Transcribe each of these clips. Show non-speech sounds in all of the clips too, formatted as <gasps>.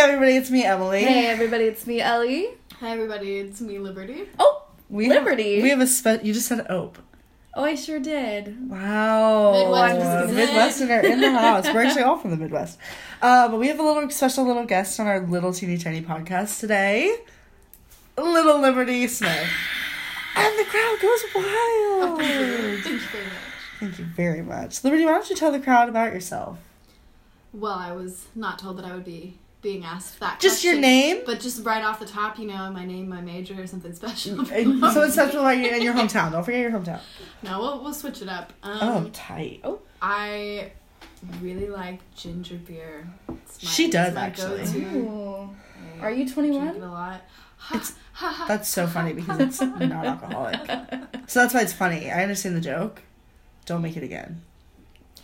everybody, it's me, Emilie. Hey everybody, it's me, Ellie. Hi everybody, it's me Liberty. Oh, we Liberty. Have, we have a spe- You just said ope. oh, I sure did. Wow. Midwest. Midwesterner in the <laughs> house. We're actually all from the Midwest. Uh, but we have a little special little guest on our little teeny tiny podcast today. Little Liberty Smith. And the crowd goes wild. Thank you very much. Thank you very much. Liberty, why don't you tell the crowd about yourself? Well, I was not told that I would be being asked that. Just your name? but just right off the top, you know, my name, my major, or something special. <laughs> So it's <laughs> special about you in your hometown. Don't forget your hometown. no, we'll we'll switch it up. Um, Oh, tight. Oh, I really like ginger beer. It's She it's does, my actually. go-to. Ooh. Are you 21? it a lot. It's- That's so funny because it's not alcoholic. So that's why it's funny. I understand the joke. Don't make it again.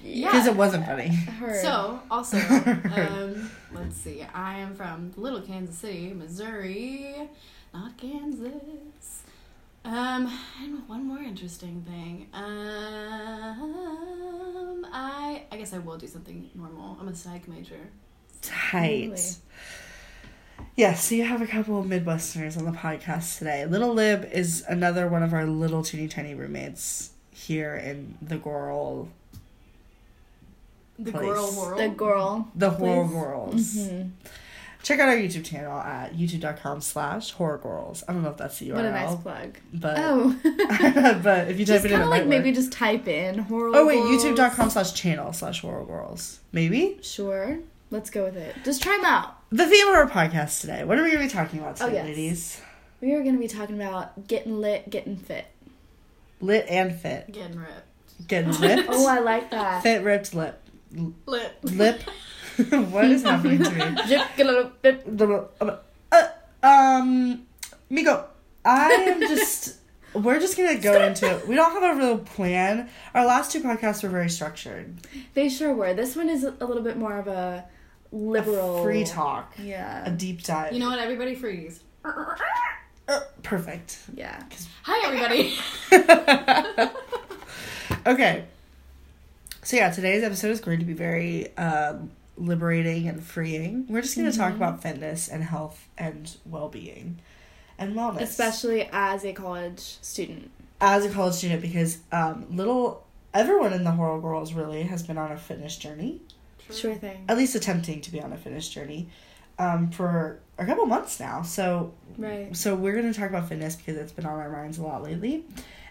Yeah. Because it wasn't funny. Heard. So, also, <laughs> um, let's see. I am from Little Kansas City, Missouri, not Kansas. Um, and one more interesting thing. Um, I I guess I will do something normal. I'm a psych major. Tight. Really? Yeah, so you have a couple of Midwesterners on the podcast today. Little Lib is another one of our little teeny tiny roommates here in the Goral, The Place. girl world. the girl. the Horror Please. Girls. Mhm. Check out our YouTube channel at youtube.com slash horror girls. I don't know if that's the URL. What a nice plug. But, Oh. <laughs> but if you type just it in, kind it of like maybe work. just type in horror. Oh, wait, youtube.com slash channel slash horror girls. Maybe? Sure. Let's go with it. Just try them out. The theme of our podcast today. What are we going to be talking about today, Oh, yes. ladies? We are going to be talking about getting lit, getting fit. Lit and fit. Getting ripped. Getting ripped. <laughs> Oh, I like that. Fit, ripped, lip. Lit. Lip. Lip. <laughs> what is happening to me? <laughs> Jip, get a Uh, um, Miko, I am just. We're just gonna go into it. We don't have a real plan. Our last two podcasts were very structured. They sure were. This one is a little bit more of a liberal. A free talk. Yeah, a deep dive. You know what? Everybody freeze. Uh, perfect. Yeah. Yeah. <laughs> Hi, everybody. okay. So yeah, today's episode is going to be very um, liberating and freeing. We're just going to talk Mhm. about fitness and health and well-being and wellness, Especially as a college student. as a college student, because um, little everyone in the horror girls really has been on a fitness journey, Sure thing. at least attempting to be on a fitness journey, um, for a couple months now. So Right. so we're going to talk about fitness because it's been on our minds a lot lately.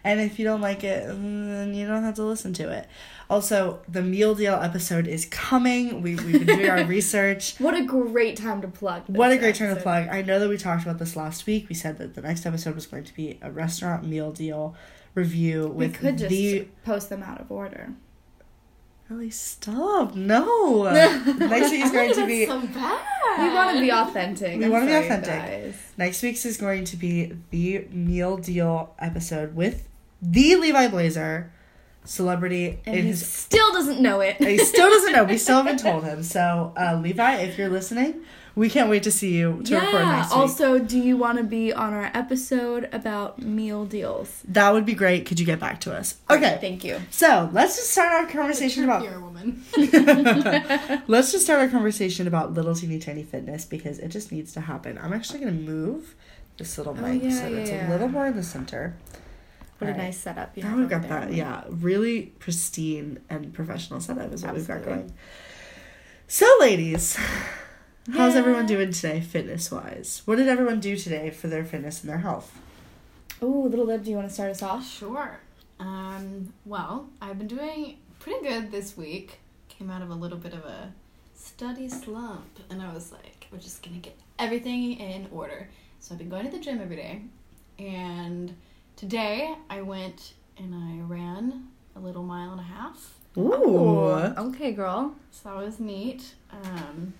And if you don't like it, then you don't have to listen to it. Also, the meal deal episode is coming. We, we've been doing our <laughs> research. What a great time to plug. What a great turn to plug. I know that we talked about this last week. We said that the next episode was going to be a restaurant meal deal review We could just the. post them out of order. Really, stop. No. <laughs> next week is going to be. so bad. We want to be authentic. We I'm wanna be authentic. Guys. Next week's is going to be the meal deal episode with the Levi Blazer, celebrity And in he his. still doesn't know it. He still doesn't know. We still haven't told him. <laughs> So, uh, Levi, if you're listening, we can't wait to see you to record yeah. next week. Also, do you want to be on our episode about meal deals? That would be great. Could you get back to us? Okay. Thank you. So let's just start our conversation about. You're a woman. <laughs> let's just start our conversation about little teeny tiny fitness because it just needs to happen. I'm actually gonna move this little Oh, mic yeah, so yeah, it's yeah. a little more in the center. What a nice setup. You Now have we've got there. that, yeah, really pristine and professional setup is what we've got going. So, ladies, how's everyone doing today, fitness wise? What did everyone do today for their fitness and their health? Oh, little Lib, do you want to start us off? Sure. Um, well, I've been doing pretty good this week. Came out of a little bit of a study slump, and I was like, we're just gonna get everything in order. So I've been going to the gym every day, and today I went and I ran a little mile and a half. Ooh. Okay, girl. So that was neat. Um,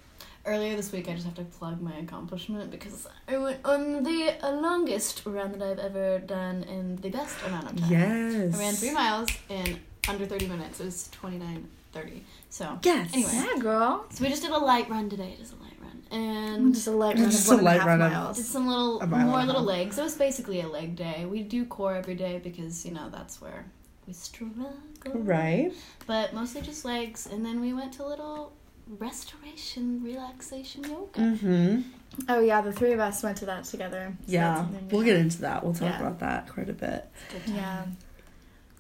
earlier this week, I just have to plug my accomplishment because I went on the uh, longest run that I've ever done in the best amount of time. Yes. I ran three miles in under 30 minutes. It was 29.30. So, Yes. Anyway. Yeah, girl. so we just did a light run today. Just a light run. And Just a light run Just of a light run of- did miles. some little A mile more little half. legs. It was basically a leg day. We do core every day because, you know, that's where we struggle. Right. But mostly just legs. And then we went to little restoration relaxation yoga. Mm-hmm. Oh yeah, the three of us went to that together. so Yeah, we'll get into that. We'll talk Yeah. about that quite a bit. Good time. Yeah.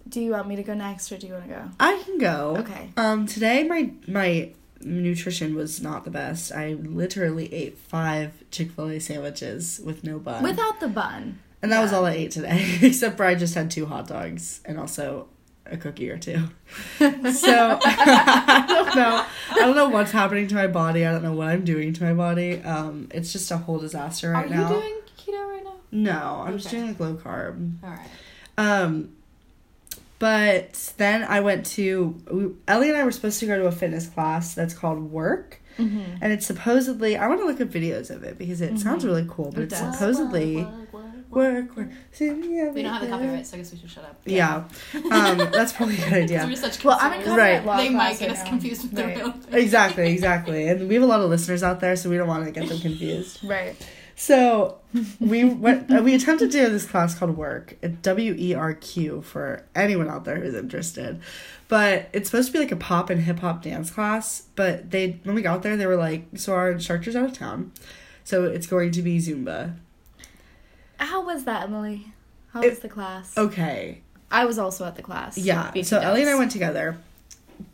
Do you want me to go next, or do you want to go? I can go. Okay. Um, today my my nutrition was not the best. I literally ate five Chick Fil A sandwiches with no bun, Without the bun. and that was all I ate today. <laughs> Except for I just had two hot dogs and also a cookie or two. <laughs> so <laughs> I don't know. I don't know what's happening to my body. I don't know what I'm doing to my body. Um, it's just a whole disaster right now. Are now. you doing keto right now? no, I'm just doing like low carb. All right. Um, but then I went to we, Ellie and I were supposed to go to a fitness class that's called WERQ, Mm-hmm. and it's supposedly I want to look at videos of it because it sounds Mhm. really cool. But It it's does. supposedly Work, work, work, work. work, work. We don't have the copyright, so I guess we should shut up. Yeah, um, <laughs> that's probably a good Because idea. we're such Well, I'm in Right. They might get right us now. confused with the Right. real thing. Exactly, <laughs> exactly, and we have a lot of listeners out there, so we don't want to get them confused. Right. So we went. Uh, we attempted to do this class called WERQ. W E R Q for anyone out there who's interested. But it's supposed to be like a pop and hip hop dance class. But they when we got there, they were like, "So our instructor's out of town, so it's going to be Zumba." How was that, Emilie? How It- was the class? Okay, I was also at the class. yeah. So Ellie and I went together.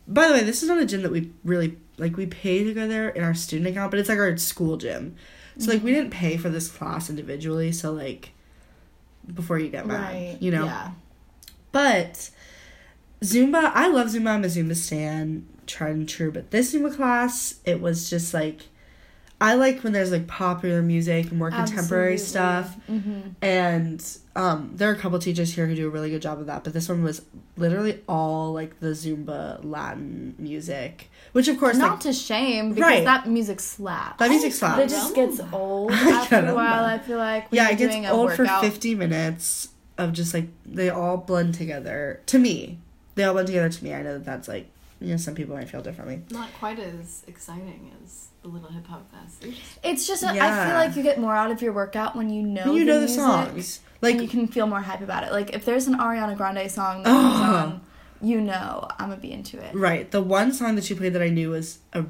By the way, this is not a gym that we really like. We pay to go there in our student account, but it's like our school gym. So like we mm-hmm. didn't pay for this class individually. So like before you get mad, Right. you know. Yeah. But Zumba, I love Zumba. I'm a Zumba stan, tried and true. But this Zumba class, it was just like, I like when there's like popular music and more contemporary stuff. hmm And um, there are a couple teachers here who do a really good job of that. But this one was literally all like the Zumba Latin music, which of course Not like to shame because Right. that music slaps. that music slaps. It just gets old <laughs> after a while. I feel like when yeah, you're it gets doing a old for 50 minutes of just like they all blend together. To me, they all blend together to me. I know that that's like you know some people might feel differently. Not quite as exciting as the little hip hop class. It's just a, I Yeah. feel like you get more out of your workout when you know When you the know the music, songs, Like like you can feel more hype about it. Like if there's an Ariana Grande song that comes oh. on, you know I'm gonna be into it. right. The one song that she played that I knew was a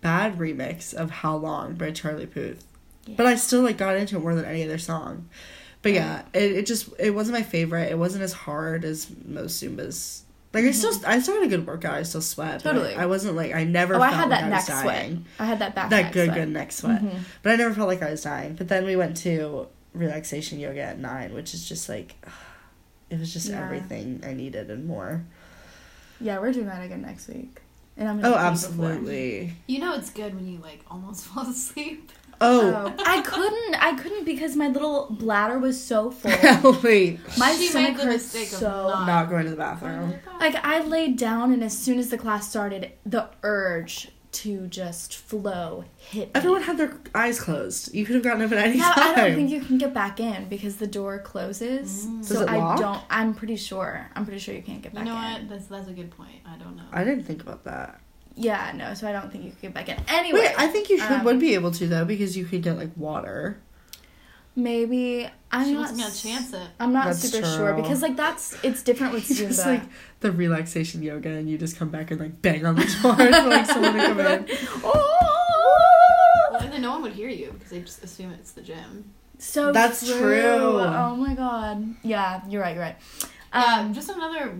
bad remix of "How Long" by Charlie Puth, Yeah. but I still like got into it more than any other song. But yeah, it, it just it wasn't my favorite. It wasn't as hard as most Zumbas. Like I still I still had a good workout. I still sweat. Totally. I, I wasn't like I never. Oh, felt I had like that I had that neck sweat. I had that back that neck good sweat. good neck sweat. Mhm. But I never felt like I was dying. But then we went to relaxation yoga at nine, which is just like <sighs> it was just Yeah. everything I needed and more. Yeah, we're doing that again next week. And I'm Oh, gonna before. absolutely. You know it's good when you like almost <laughs> fall asleep. Oh, Oh, I couldn't. I couldn't because my little bladder was so full. <laughs> Ellie, My She stomach made the hurts mistake of so. not- not going to the bathroom. Like I laid down, and as soon as the class started, the urge to just flow hit me. Everyone had their eyes closed. You could have gotten up at any Yeah, time. I don't think you can get back in because the door closes. Mm. So Does it I lock? don't. I'm pretty sure. I'm pretty sure you can't get back. In. You know in. what? That's that's a good point. I don't know. I didn't think about that. Yeah, no. So I don't think you can get back in. Anyway, Wait, I think you should um, would be able to though because you could get like water. maybe I'm she not. wasn't gonna chance it. I'm not That's super sure because like that's it's different with <laughs> Zumba. Just like the relaxation yoga, and you just come back and like bang on the door for like someone to come <laughs> in. Well, and then no one would hear you because they just assume it's the gym. So That's true. Oh my god. Yeah, you're right. You're right. Um, just another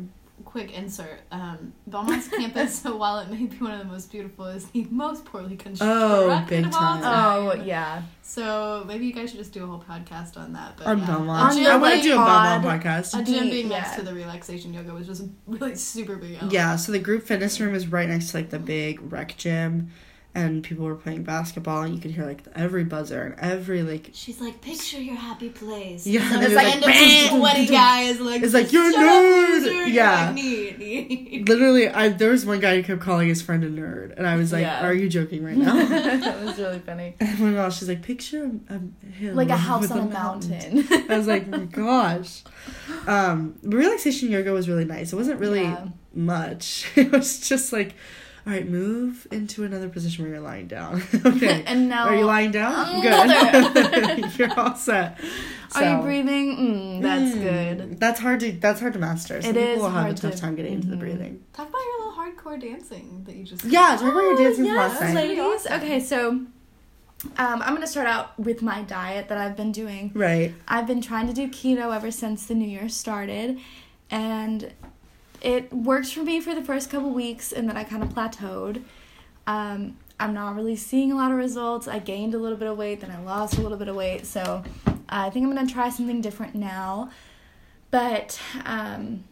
quick insert. Um, Belmont's <laughs> campus, <laughs> while it may be one of the most beautiful, is the most poorly constructed Oh, big of time. Oh yeah. So maybe you guys should just do a whole podcast on that. But On yeah, Belmont. a gym I want to being- do a pod- Belmont a gym The- being next to the relaxation yoga was just really super big. help. Yeah, so the group fitness room is right next to like the big rec gym, and people were playing basketball, and you could hear like every buzzer and every like. She's like, picture your happy place. Yeah, and it's it like, like, up some sweaty guy is like, It's like, "You're a nerd!" Yeah. like, "Neat, neat." <laughs> Literally, I there was one guy who kept calling his friend a nerd, and I was like. "Are you joking right <laughs> now?" that was <laughs> really funny. and my gosh, she's like, "Picture a, Like a house on a mountain. I was like, oh my gosh. Um, relaxation yoga was really nice. It wasn't really much. It was just like, all right, move into another position where you're lying down. <laughs> okay. <laughs> and now Are you lying down? Another. Good. <laughs> you're all set. Are you breathing? Mm, that's mm, good. That's hard to that's hard to master. Some It people is will have a tough to- time getting into the mhm. breathing. Talk about your little hardcore hardcore dancing that you just Yeah, talk about your dancing yes, last night. ladies. Awesome. Okay, so um, I'm gonna start out with my diet that I've been doing. Right. I've been trying to do keto ever since the new year started, and it worked for me for the first couple weeks, and then I kind of plateaued. Um, I'm not really seeing a lot of results. I gained a little bit of weight, then I lost a little bit of weight, so I think I'm gonna try something different now. But um,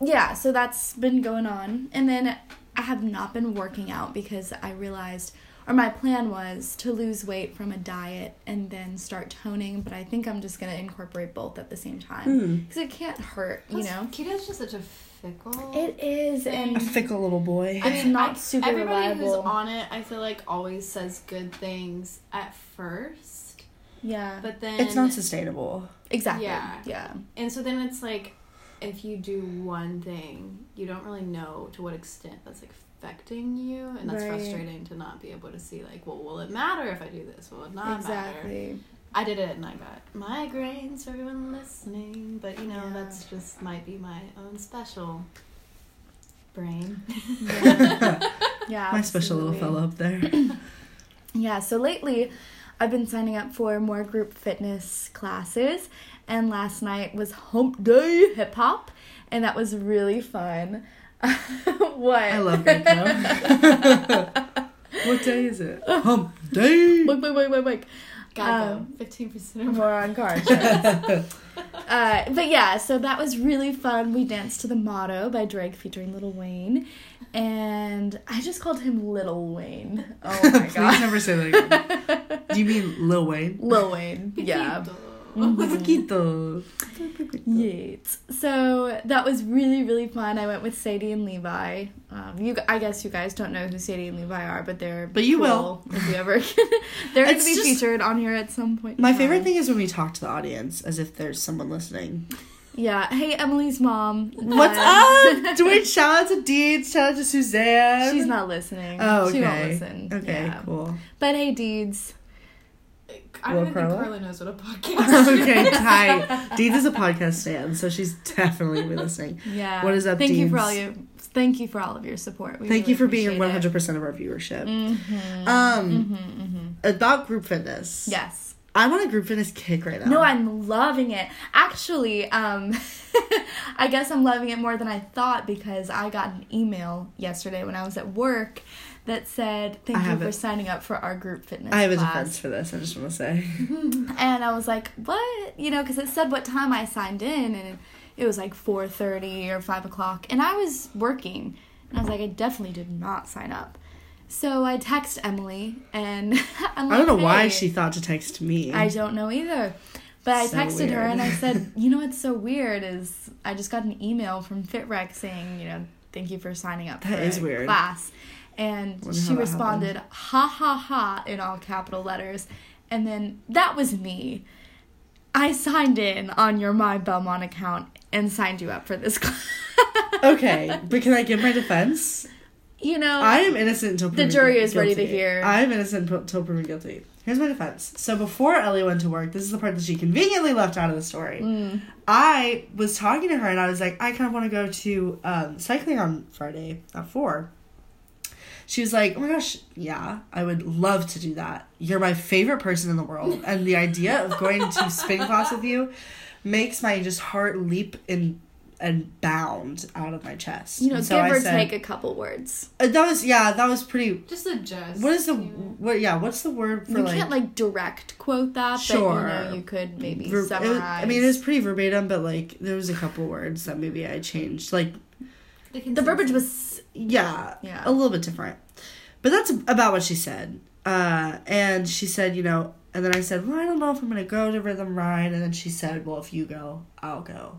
yeah, so that's been going on, and then I have not been working out because I realized or my plan was to lose weight from a diet and then start toning, but I think I'm just gonna incorporate both at the same time Hmm. because it can't hurt, you Plus, know. Keto's just such a fickle. It is, A and fickle little boy. I It's not super everybody who's on it, I feel like always says good things at first, yeah, but then It's not sustainable. exactly, Yeah. yeah, And so then it's like, if you do one thing, you don't really know to what extent that's affecting you, and that's Right. frustrating to not be able to see. Like, well, will it matter if I do this? Will it not matter? exactly. I did it, and I got migraines for everyone listening. But you know, Yeah. that's just might be my own special brain. Yeah, <laughs> yeah My special little absolutely. fellow up there. <clears throat> Yeah, so lately I've been signing up for more group fitness classes, and last night was Hump Day Hip Hop, and that was really fun. <laughs> what? I love Geico. <laughs> what day is it? Hump day. Wait, wait, wait, wait, wait. Gotta Um, go. Fifteen percent. More on car insurance. <laughs> uh, but yeah, so that was really fun. We danced to the motto by Drake featuring Little Wayne, and I just called him Little Wayne. Oh my <laughs> god. Please never say that again. <laughs> Do you mean Lil Wayne? Lil Wayne. Yeah. <laughs> Poquito. Yes. So that was really really fun. I went with Sadie and Levi. Um, you, I guess you guys don't know who Sadie and Levi are, but they're But you cool will. if you ever. <laughs> they're going to It's be just- featured on here at some point. My favorite thing is when we talk to the audience as if there's someone listening. Yeah. Hey, Emilie's mom. What's Um, up? <laughs> Doing shout out to Deeds, shout out to Suzanne. She's not listening. Oh, She won't listen. Okay, Yeah. cool. But hey, Deeds. I don't even think Carla? Carla knows what a <laughs> podcast is. okay, tight. <laughs> Deeds is a podcast fan, so she's definitely gonna be listening. Yeah. What is up, Thank you for all your. Thank you for all of your support. We Thank really you for being 100% of our viewership. Mhm. Um, Mhm, mhm. about group fitness. Yes. I'm on a group fitness kick right now. No, I'm loving it. Actually, um, <laughs> I guess I'm loving it more than I thought because I got an email yesterday when I was at work that said, "Thank I you for signing up for our group fitness." I have a class." defense for this. I just want to say. <laughs> And I was like, "What?" You know, because it said what time I signed in, and it was like four thirty or five o'clock, and I was working, and I was like, "I definitely did not sign up." So I text Emilie, and <laughs> I'm like, I don't know why she thought to text me. I don't know either. But I So texted her and I said, <laughs> you know what's so weird is I just got an email from FitRec saying, you know, thank you for signing up That for is weird. class. And Wonder she responded, ha ha ha, in all capital letters. And then that was me. I signed in on your My Belmont account and signed you up for this <laughs> class. okay, but can I give my defense? you know, I am innocent until The jury guilty. is ready to hear. I am innocent until proven guilty. Here's my defense. So before Ellie went to work, this is the part that she conveniently left out of the story. Mm. I was talking to her and I was like, I kind of want to go to um, cycling on Friday at four. She was like, Oh my gosh, yeah, I would love to do that. You're my favorite person in the world, <laughs> and the idea of going to spin class with you makes my just heart leap in and bound out of my chest. you know, so give I or said- take a couple words. uh, that was yeah, that was pretty. Just adjust. What is the you know. what? Yeah, what's the word for you like? can't like direct quote that, Sure. but you know, you could maybe ver- summarize. was- I mean, it was pretty verbatim, but like there was a couple words that maybe I changed. Like the verbiage was yeah, Yeah. a little bit different. But that's about what she said. Uh, and she said, you know, and then I said, well, I don't know if I'm gonna go to Rhythm Ride. And then she said, well, if you go, I'll go.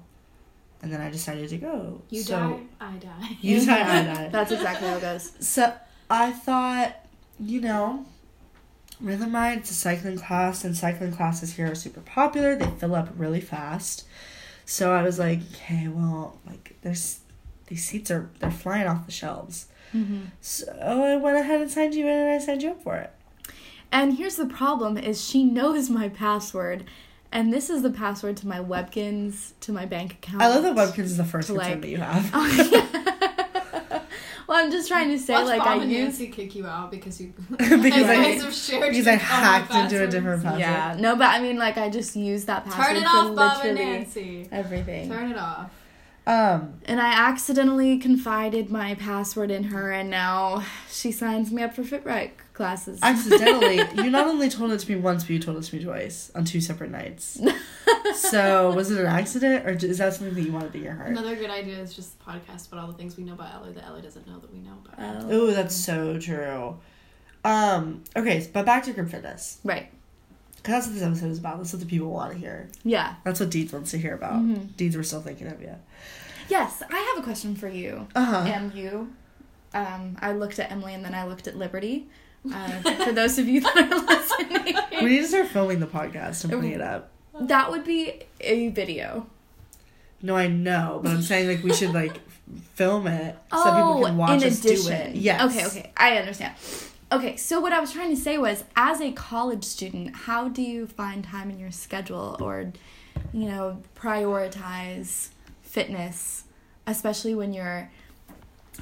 And then I decided to go. You so, die, I die. You die, I <laughs> die. That's exactly how it goes. So I thought, you know, Rhythm Ride, it's a cycling class, and cycling classes here are super popular. They fill up really fast. So I was like, okay, well, like there's these seats are they're flying off the shelves. hmm So I went ahead and signed you in, and I signed you up for it. And here's the problem: is she knows my password, and this is the password to my Webkinz to my bank account. I love that Webkinz is the first To, concern like- that you have. Oh, yeah. <laughs> well, I'm just trying to say, Watch like, Bob I and use. Nancy kick you out because you <laughs> <laughs> Because I- have shared because I hacked into a different password. Yeah, no, but I mean, like, I just use that password Turn it for off, Bob and literally Nancy. everything. Turn it off. Um, And I accidentally confided my password in her, and now she signs me up for Fit Right classes. accidentally, <laughs> you not only told it to me once, but you told it to me twice on two separate nights. <laughs> so, was it an accident, or is that something that you wanted in your heart? Another good idea is just a podcast about all the things we know about Ellie that Ellie doesn't know that we know about. her. Oh. Ooh, that's so true. Um, okay, but back to group fitness. Right. Because that's what this episode is about. That's what the people want to hear. Yeah. That's what Deeds wants to hear about. Mhm. Deeds, we're still thinking of you. Yes, I have a question for you Uh huh. and you. Um, I looked at Emilie and then I looked at Liberty. <laughs> Uh, for those of you that are listening, <laughs> We need to start filming the podcast and putting it up. that would be a video. No, I know, but I'm saying like we should like <laughs> film it so people can watch Oh, in us addition. do it. Yes. Okay, okay. I understand. Okay, so what I was trying to say was as a college student, how do you find time in your schedule or you know, prioritize fitness, especially when you're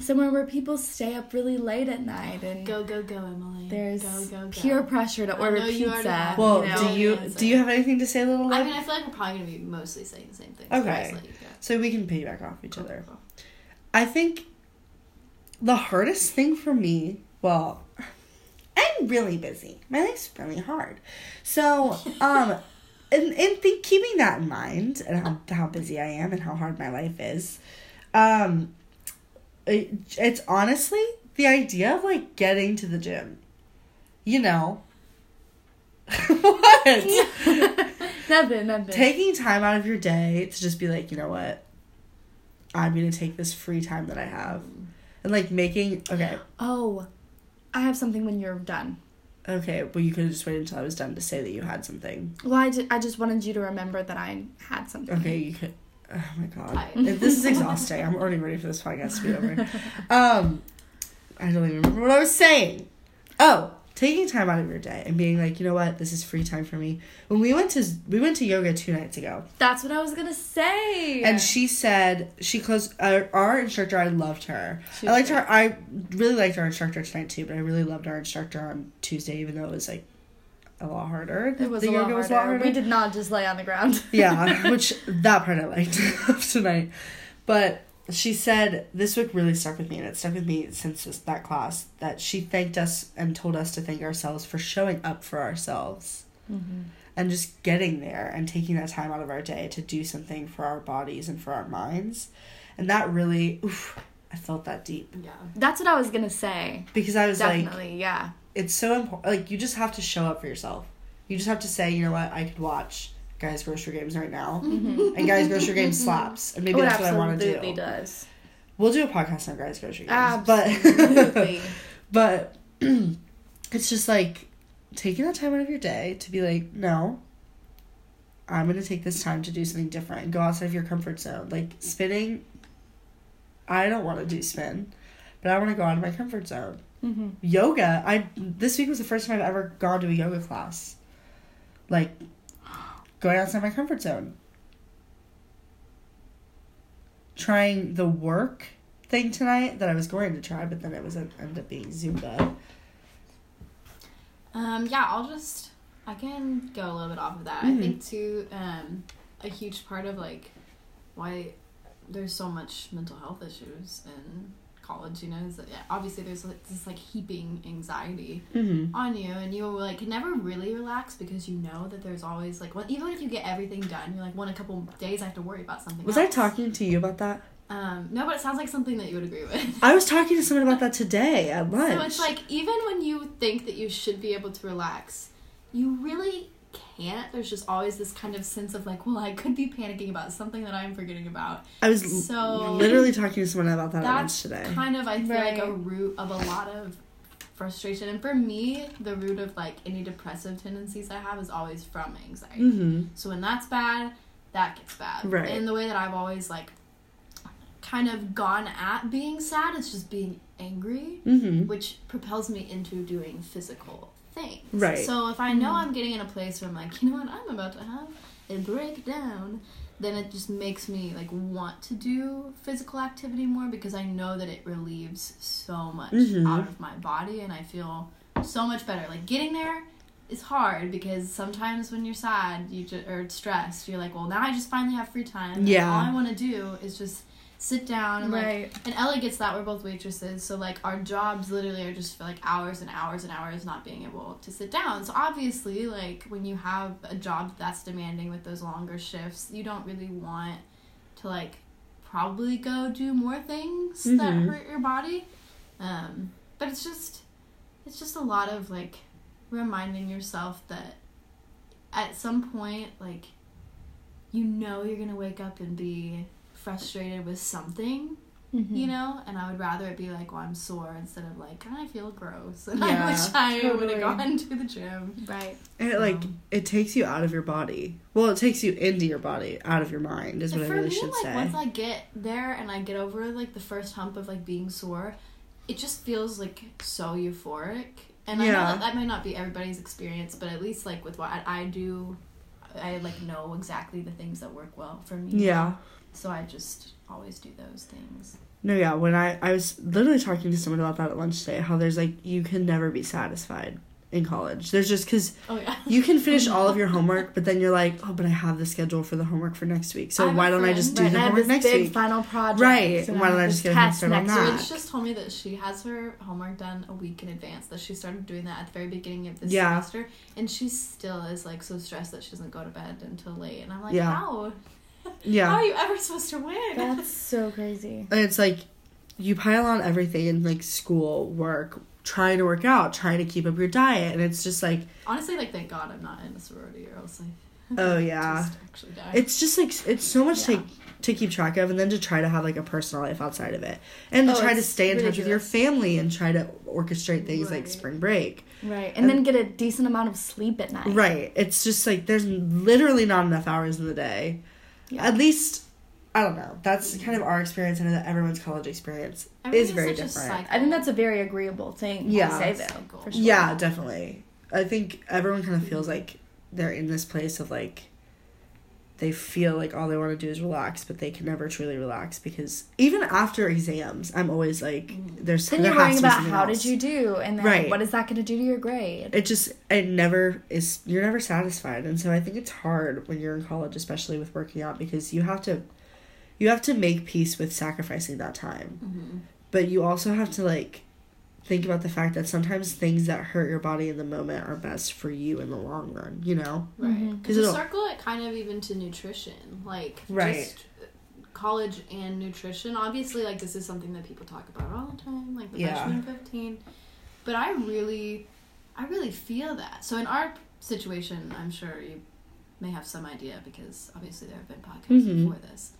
somewhere where people stay up really late at night and Go go go, Emilie. there's go go go. peer pressure to I order know you already pizza. have. Well, you know? do you do you have anything to say, little? I mean, I feel like we're probably gonna be mostly saying the same thing. so Okay. just let you go. so we can piggyback off each other. Cool. I think the hardest thing for me, well, <sighs> I'm really busy. My life's really hard. So, um, <laughs> and, and think, keeping that in mind and how, how busy I am and how hard my life is, um, it, it's honestly the idea of like getting to the gym. You know, <laughs> what? <laughs> nothing, nothing. taking time out of your day to just be like, you know what? I'm gonna take this free time that I have. And like making okay, oh, I have something when you're done. Okay, well you could have just waited until I was done to say that you had something. Well, I, ju- I just wanted you to remember that I had something. Okay, you could oh my god. Hi. this is exhausting. I'm already ready for this podcast to be over. <laughs> Um I don't even remember what I was saying. Oh, taking time out of your day and being like, you know what, this is free time for me. When we went to we went to yoga two nights ago. That's what I was gonna say. And she said she closed our, uh, our instructor. I loved her. She I liked her. I really liked our instructor tonight too. But I really loved our instructor on Tuesday, even though it was like a lot harder. It was, the a, yoga lot was a lot harder. We did not just lay on the ground. yeah, <laughs> which that part I liked <laughs> of tonight. But she said this week really stuck with me, and it stuck with me since this, that class. That she thanked us and told us to thank ourselves for showing up for ourselves Mm-hmm. and just getting there and taking that time out of our day to do something for our bodies and for our minds. And that really, oof, I felt that deep Yeah. That's what I was gonna say. because I was like, Definitely, yeah. it's so important. Like, you just have to show up for yourself. You just have to say, you know what, I could watch Guys Grocery Games right now. And Guys Grocery Games slaps. And maybe Oh, that's what I want to do. does. We'll do a podcast on Guys Grocery Games. <laughs> Absolutely. But, but <clears throat> it's just like taking that time out of your day to be like, no, I'm going to take this time to do something different and go outside of your comfort zone. Like spinning, I don't want to do spin, but I want to go out of my comfort zone. mm-hmm. Yoga, I this week was the first time I've ever gone to a yoga class. Like going outside my comfort zone. Trying the work thing tonight that I was going to try, but then it was ended up being Zumba. Um, yeah, I'll just I can go a little bit off of that. Mhm. I think too, um, a huge part of like why there's so much mental health issues in college, you know, is that yeah, obviously there's like this like heaping anxiety Mm-hmm. on you and you like can never really relax because you know that there's always like well, even if you get everything done, you're like one a couple days I have to worry about something. Was I talking to you about that? Um, no, but it sounds like something that you would agree with. <laughs> I was talking to someone about that today at lunch. <laughs> So it's like even when you think that you should be able to relax, you really can't. There's just always this kind of sense of like, well, I could be panicking about something that I'm forgetting about. I was so- literally talking to someone about that at lunch That's today. kind of I feel like a root of a lot of frustration. And for me, the root of like any depressive tendencies I have is always from anxiety. Mm-hmm. So when that's bad, that gets bad. Right. And the way that I've always like kind of gone at being sad is just being angry Mm-hmm. which propels me into doing physical things. Right. So if I know I'm getting in a place where I'm like, you know what, I'm about to have a breakdown, then it just makes me like want to do physical activity more because I know that it relieves so much Mhm. out of my body and I feel so much better. Like getting there is hard because sometimes when you're sad, you just or stressed, you're like, well, now I just finally have free time. and Yeah. all I want to do is just sit down and like and Ellie gets that we're both waitresses, so like our jobs literally are just for like hours and hours and hours not being able to sit down. So obviously, like when you have a job that's demanding with those longer shifts, you don't really want to like probably go do more things that Mhm. hurt your body. Um, but it's just it's just a lot of like reminding yourself that at some point like you know you're gonna wake up and be frustrated with something Mhm. you know and i would rather it be like well i'm sore instead of like i feel gross <laughs> and Yeah, i wish i would totally. have gone to the gym Right. And it, like Um, it takes you out of your body. Well, it takes you into your body, out of your mind, is what I really me should like say. once i get there and i get over like the first hump of like being sore it just feels like so euphoric and i know that that might not be everybody's experience but at least like with what i, I do i like know exactly the things that work well for me yeah. So i just always do those things No, yeah. When I I was literally talking to someone about that at lunch today, how there's like you can never be satisfied in college. There's just because oh yeah you can finish all of your <laughs> homework, but then you're like, oh, but I have the schedule for the homework for next week. I So why don't I just do Right, the and I have homework this next big week? final project. Right, and why I don't I just get a head test start on next that? week. Rich just told me that she has her homework done a week in advance. That she started doing that at the very beginning of this Yeah. semester, and she still is like so stressed that she doesn't go to bed until late. And I'm like, Yeah. how? How are you ever supposed to win? That's <laughs> so crazy. And it's like you pile on everything in like school, work, trying to work out, trying to keep up your diet, and it's just like, Honestly, like thank God I'm not in a sorority, or else like <laughs> oh yeah. just actually die. It's just like it's so much Yeah. to to keep track of, and then to try to have like a personal life outside of it, and to Oh, try to it's stay in touch with your family and try to orchestrate things like spring break. Right. And then get a decent amount of sleep at night. Right. It's just like there's literally not enough hours in the day. Yeah. At least I don't know. That's kind of our experience. and that everyone's college experience Everything is very such different. I think that's a very agreeable thing Yeah. to say though. For sure. Yeah, definitely. I think everyone kind of feels like they're in this place of like they feel like all they want to do is relax, but they can never truly relax because even after exams, I'm always like, there's Then there you're worrying about how else. did you do and then Right. what is that going to do to your grade? It just it never is. You're never satisfied, and so I think it's hard when you're in college, especially with working out, because you have to, you have to make peace with sacrificing that time, Mhm. but you also have to like think about the fact that sometimes things that hurt your body in the moment are best for you in the long run. You know. Right. Mhm. 'Cause To it'll- circle it kind of even to nutrition, like Right. just college and nutrition. Obviously, like this is something that people talk about all the time, like the Yeah. freshman fifteen. But I really, I really feel that. So in our situation, I'm sure you may have some idea because obviously there have been podcasts Mhm. before this.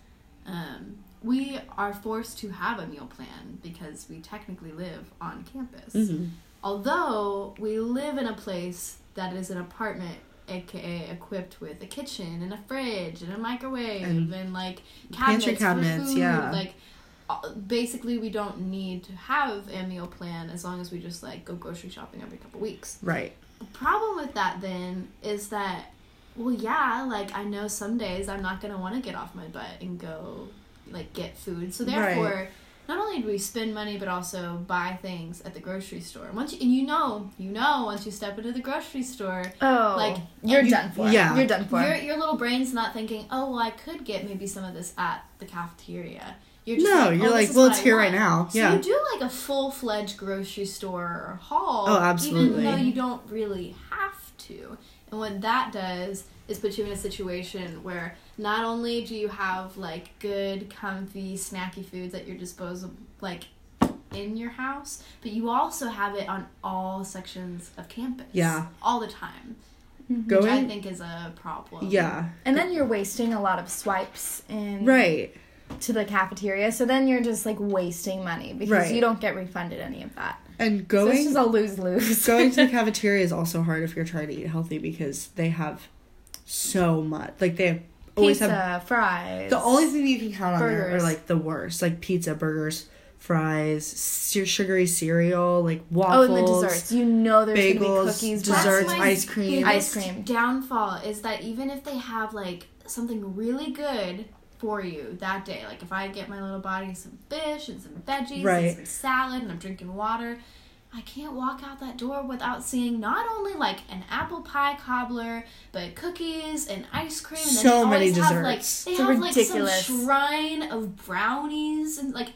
Um, we are forced to have a meal plan because we technically live on campus Mm-hmm. although we live in a place that is an apartment aka equipped with a kitchen and a fridge and a microwave And and, like pantry cabinets, for cabinets, food, yeah. like uh, basically we don't need to have a meal plan as long as we just like go grocery shopping every couple weeks Right. the problem with that then is that well yeah like i know some days i'm not going to want to get off my butt and go like get food so Right. therefore not only do we spend money but also buy things at the grocery store once you, and you know you know once you step into the grocery store Oh, Like, you're you- done for. yeah. You're done for. your, your little brain's not thinking oh well i could get maybe some of this at the cafeteria you're just No, like, you're oh, like, well, it's I here want. right now. Yeah. So you do like a full fledged grocery store haul. Oh, absolutely. Even though you don't really have to. And what that does is put you in a situation where not only do you have like good, comfy, snacky foods at your disposal, like in your house, but you also have it on all sections of campus. Yeah. All the time. Mhm. Which I think is a problem. Yeah. And then you're wasting a lot of swipes in Right. to the cafeteria. So then you're just like wasting money because Right. you don't get refunded any of that. And So going this is a lose lose. going to the <laughs> cafeteria is also hard if you're trying to eat healthy because they have so much. Like they have, always pizza, have fries. the only thing you can count on there are like the worst, like pizza, burgers, fries, su- sugary cereal, like waffles. Oh, and the desserts. You know there's gonna be bagels, cookies, desserts, That's my ice cream. Ice cream. Downfall is that even if they have like something really good for you that day. Like if I get my little body some fish and some veggies Right. and some salad and I'm drinking water, I can't walk out that door without seeing not only like an apple pie cobbler, but cookies and ice cream. And So many always have, like, they It's have ridiculous. like some shrine of brownies and like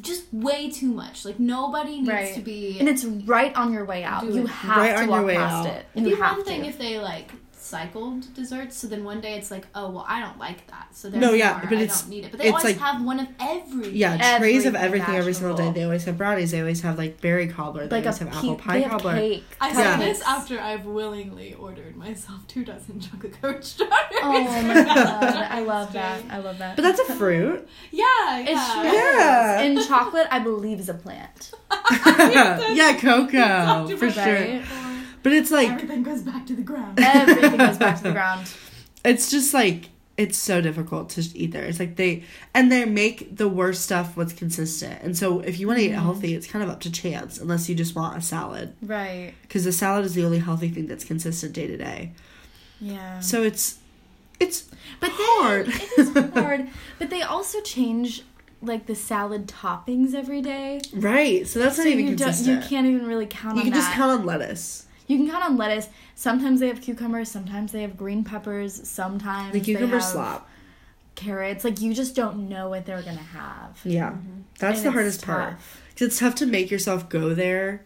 just way too much. Like nobody needs Right. to be. And it's right on your way out. You have Right to on walk your way past out. it. It'd be one thing to. if they like cycled desserts, so then one day it's like, oh well, I don't like that, so there's No, therefore yeah, but I it's- don't need it. But they it's always like- have one of every. Yeah, trays of Everything everything every single day. They always have brownies. They always have like berry cobbler. They like always have apple pie cobbler. cake. I Yeah. said this after I've willingly ordered myself two dozen <laughs> chocolate covered strawberries. Oh my <laughs> god, I love that. I love that. But that's a fruit. Yeah, yeah. It's true. Yeah. And chocolate, I believe, is a plant. <laughs> yeah, cocoa for sure. Right? But it's like Everything goes back to the ground. <laughs> Everything goes back to the ground. it's just like it's so difficult to eat there. It's like they and they make the worst stuff what's consistent. And so if you want to eat Mhm. healthy, it's kind of up to chance unless you just want a salad Right. because the salad is the only healthy thing that's consistent day to day. Yeah. So it's it's but then, hard. It is <laughs> hard. But they also change like the salad toppings every day. right. So that's so not even you consistent. you can't even really count You on can that. just count on lettuce. You can count on lettuce. Sometimes they have cucumbers. Sometimes they have green peppers. Sometimes The cucumber they have slop. carrots. Like you just don't know what they're gonna have. Yeah, that's And the it's hardest part. tough. 'Cause it's tough to make yourself go there,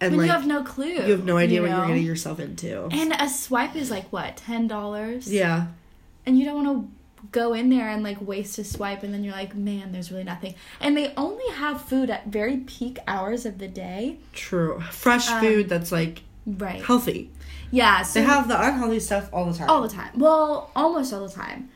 and when like you have no clue. you have no idea what know? you're getting yourself into. And a swipe is like what ten dollars. yeah, And you don't want to go in there and like waste a swipe, and then you're like, man, there's really nothing. And they only have food at very peak hours of the day. true. Fresh Um, food that's like Right. healthy. Yeah. So They have the unhealthy stuff all the time. all the time. Well, almost all the time.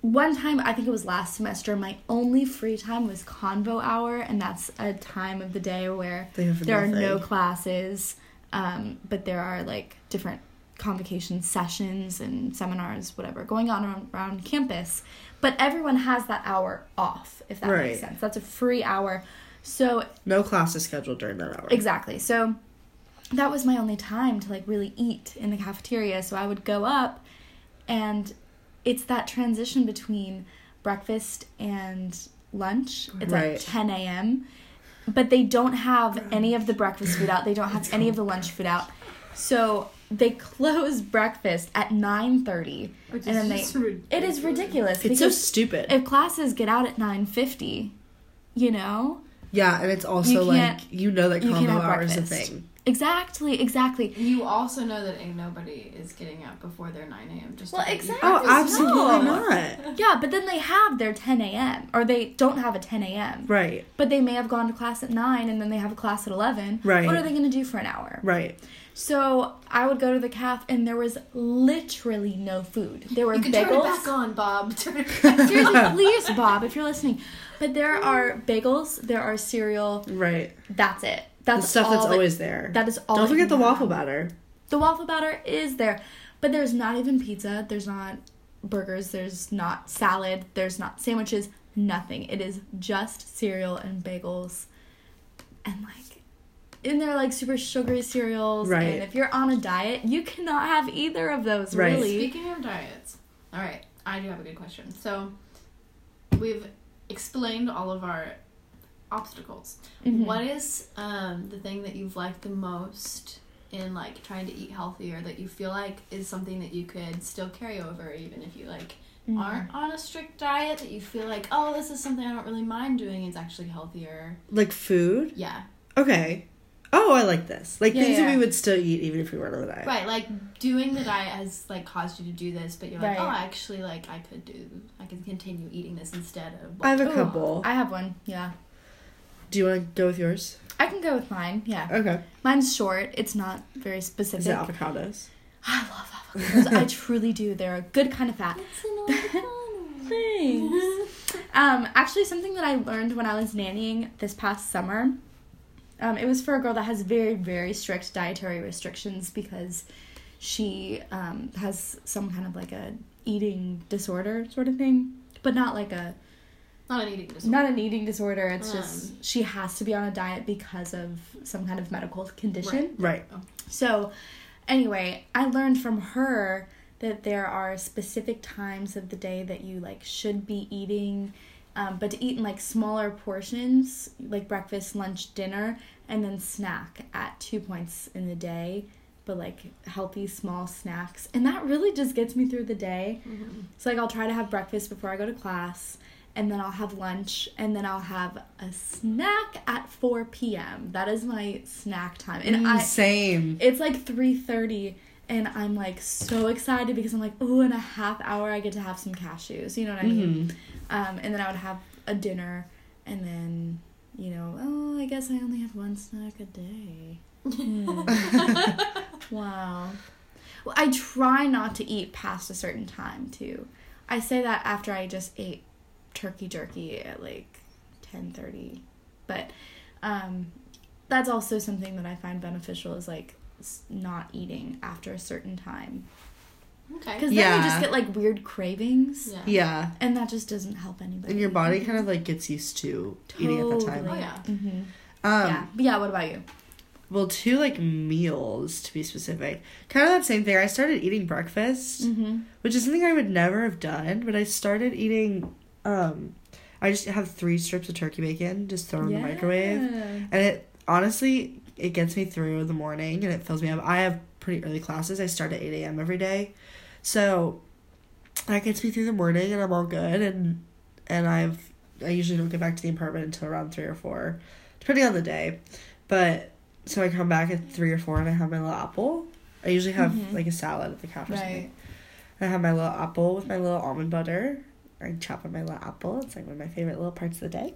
One time, I think it was last semester, my only free time was convo hour, and that's a time of the day where there are no classes, um, but there are like different convocation sessions and seminars, whatever, going on around, around campus. But everyone has that hour off, if that makes sense. That's a free hour. So no classes scheduled during that hour. Exactly. So that was my only time to like really eat in the cafeteria. So I would go up and it's that transition between breakfast and lunch. It's Right. at 10 a.m. But they don't have any of the breakfast food out. They don't <laughs> have any of the lunch food out. So they close breakfast at 9:30 and then they just it is ridiculous It's so stupid. if classes get out at 9:50 you know yeah, and it's also You like you know that convo have hour is a thing. Exactly exactly You also know that ain't nobody is getting up before their 9 a.m. Just to Well, eat exactly. Oh, absolutely No. not. <laughs> Yeah, but then they have their 10 a.m. or they don't have a 10 a.m. Right, But they may have gone to class at 9 and then they have a class at 11. Right. What are they going to do for an hour? right. So I would go to the caf and there was literally no food. There were You can turn it bagels. back on, Bob. <laughs> Turn. <laughs> Seriously, please, Bob, if you're listening. But there are bagels, there are cereal. Right. That's it. The stuff all that's that- always there. That is all. Don't forget you the have. waffle batter. The waffle batter is there, but there's not even pizza. There's not burgers. There's not salad. There's not sandwiches. Nothing. It is just cereal and bagels, and like, and they're like super sugary cereals. Right. And if you're on a diet, you cannot have either of those. Right. Really. Speaking of diets, all right, I do have a good question. So, we've explained all of our obstacles. Mhm. What is um, the thing that you've liked the most in like trying to eat healthier that you feel like is something that you could still carry over even if you like Mhm. aren't on a strict diet that you feel like oh this is something I don't really mind doing it's actually healthier. Like food. Yeah. Okay. Oh, I like this. Like Yeah, things that we would still eat even if we weren't on a diet. Right, like doing the diet has like caused you to do this, but you're like, Right. oh, actually, like I could do, I can continue eating this instead of. I have a Ooh, couple. I have one. Yeah. Do you want to go with yours? I can go with mine. Yeah. Okay. Mine's short. It's not very specific. Is it avocados? I love avocados. I truly do. They're a good kind of fat. Thanks. <laughs> Um, actually, something that I learned when I was nannying this past summer, um, it was for a girl that has very, very strict dietary restrictions because she um, has some kind of like a eating disorder sort of thing, but not like a Not an eating disorder. not an eating disorder. It's Um. just she has to be on a diet because of some kind of medical condition. Right. So, anyway, I learned from her that there are specific times of the day that you like should be eating, um, but to eat in like smaller portions, like breakfast, lunch, dinner, and then snack at two points in the day. But like healthy small snacks, and that really just gets me through the day. So like I'll try to have breakfast before I go to class, and then I'll have lunch, and then I'll have a snack at 4 p.m. That is my snack time. And Mm, I same. it's like 3:30 and I'm like so excited because I'm like, "Oh, in a half hour I get to have some cashews." You know what I mean? Mhm. Um and then I would have a dinner and then, you know, oh, I guess I only have one snack a day. Hmm. <laughs> wow. Well, I try not to eat past a certain time too. I say that after I just ate turkey jerky at like 10:30. But um that's also something that I find beneficial is like not eating after a certain time Okay. because then you just get like weird cravings Yeah. Yeah. and that just doesn't help anybody. And your body kind of like gets used to eating at that time. Totally. Oh, yeah. hmm Um, yeah, but yeah. What about you? Well, two like meals to be specific. Kind of that same thing. I started eating breakfast, Mm-hmm. which is something I would never have done, but I started eating. Um, I just have three strips of turkey bacon, just throw in the microwave, and it honestly it gets me through the morning and it fills me up. I have pretty early classes. I start at eight a.m. every day, so that gets me through the morning, and I'm all good. And and I've I usually don't get back to the apartment until around three or four, depending on the day. But so I come back at three or four, and I have my little apple. I usually have Mhm. like a salad at the cafe or Right. something. I have my little apple with my little almond butter. I chop up my little apple. It's like one of my favorite little parts of the day.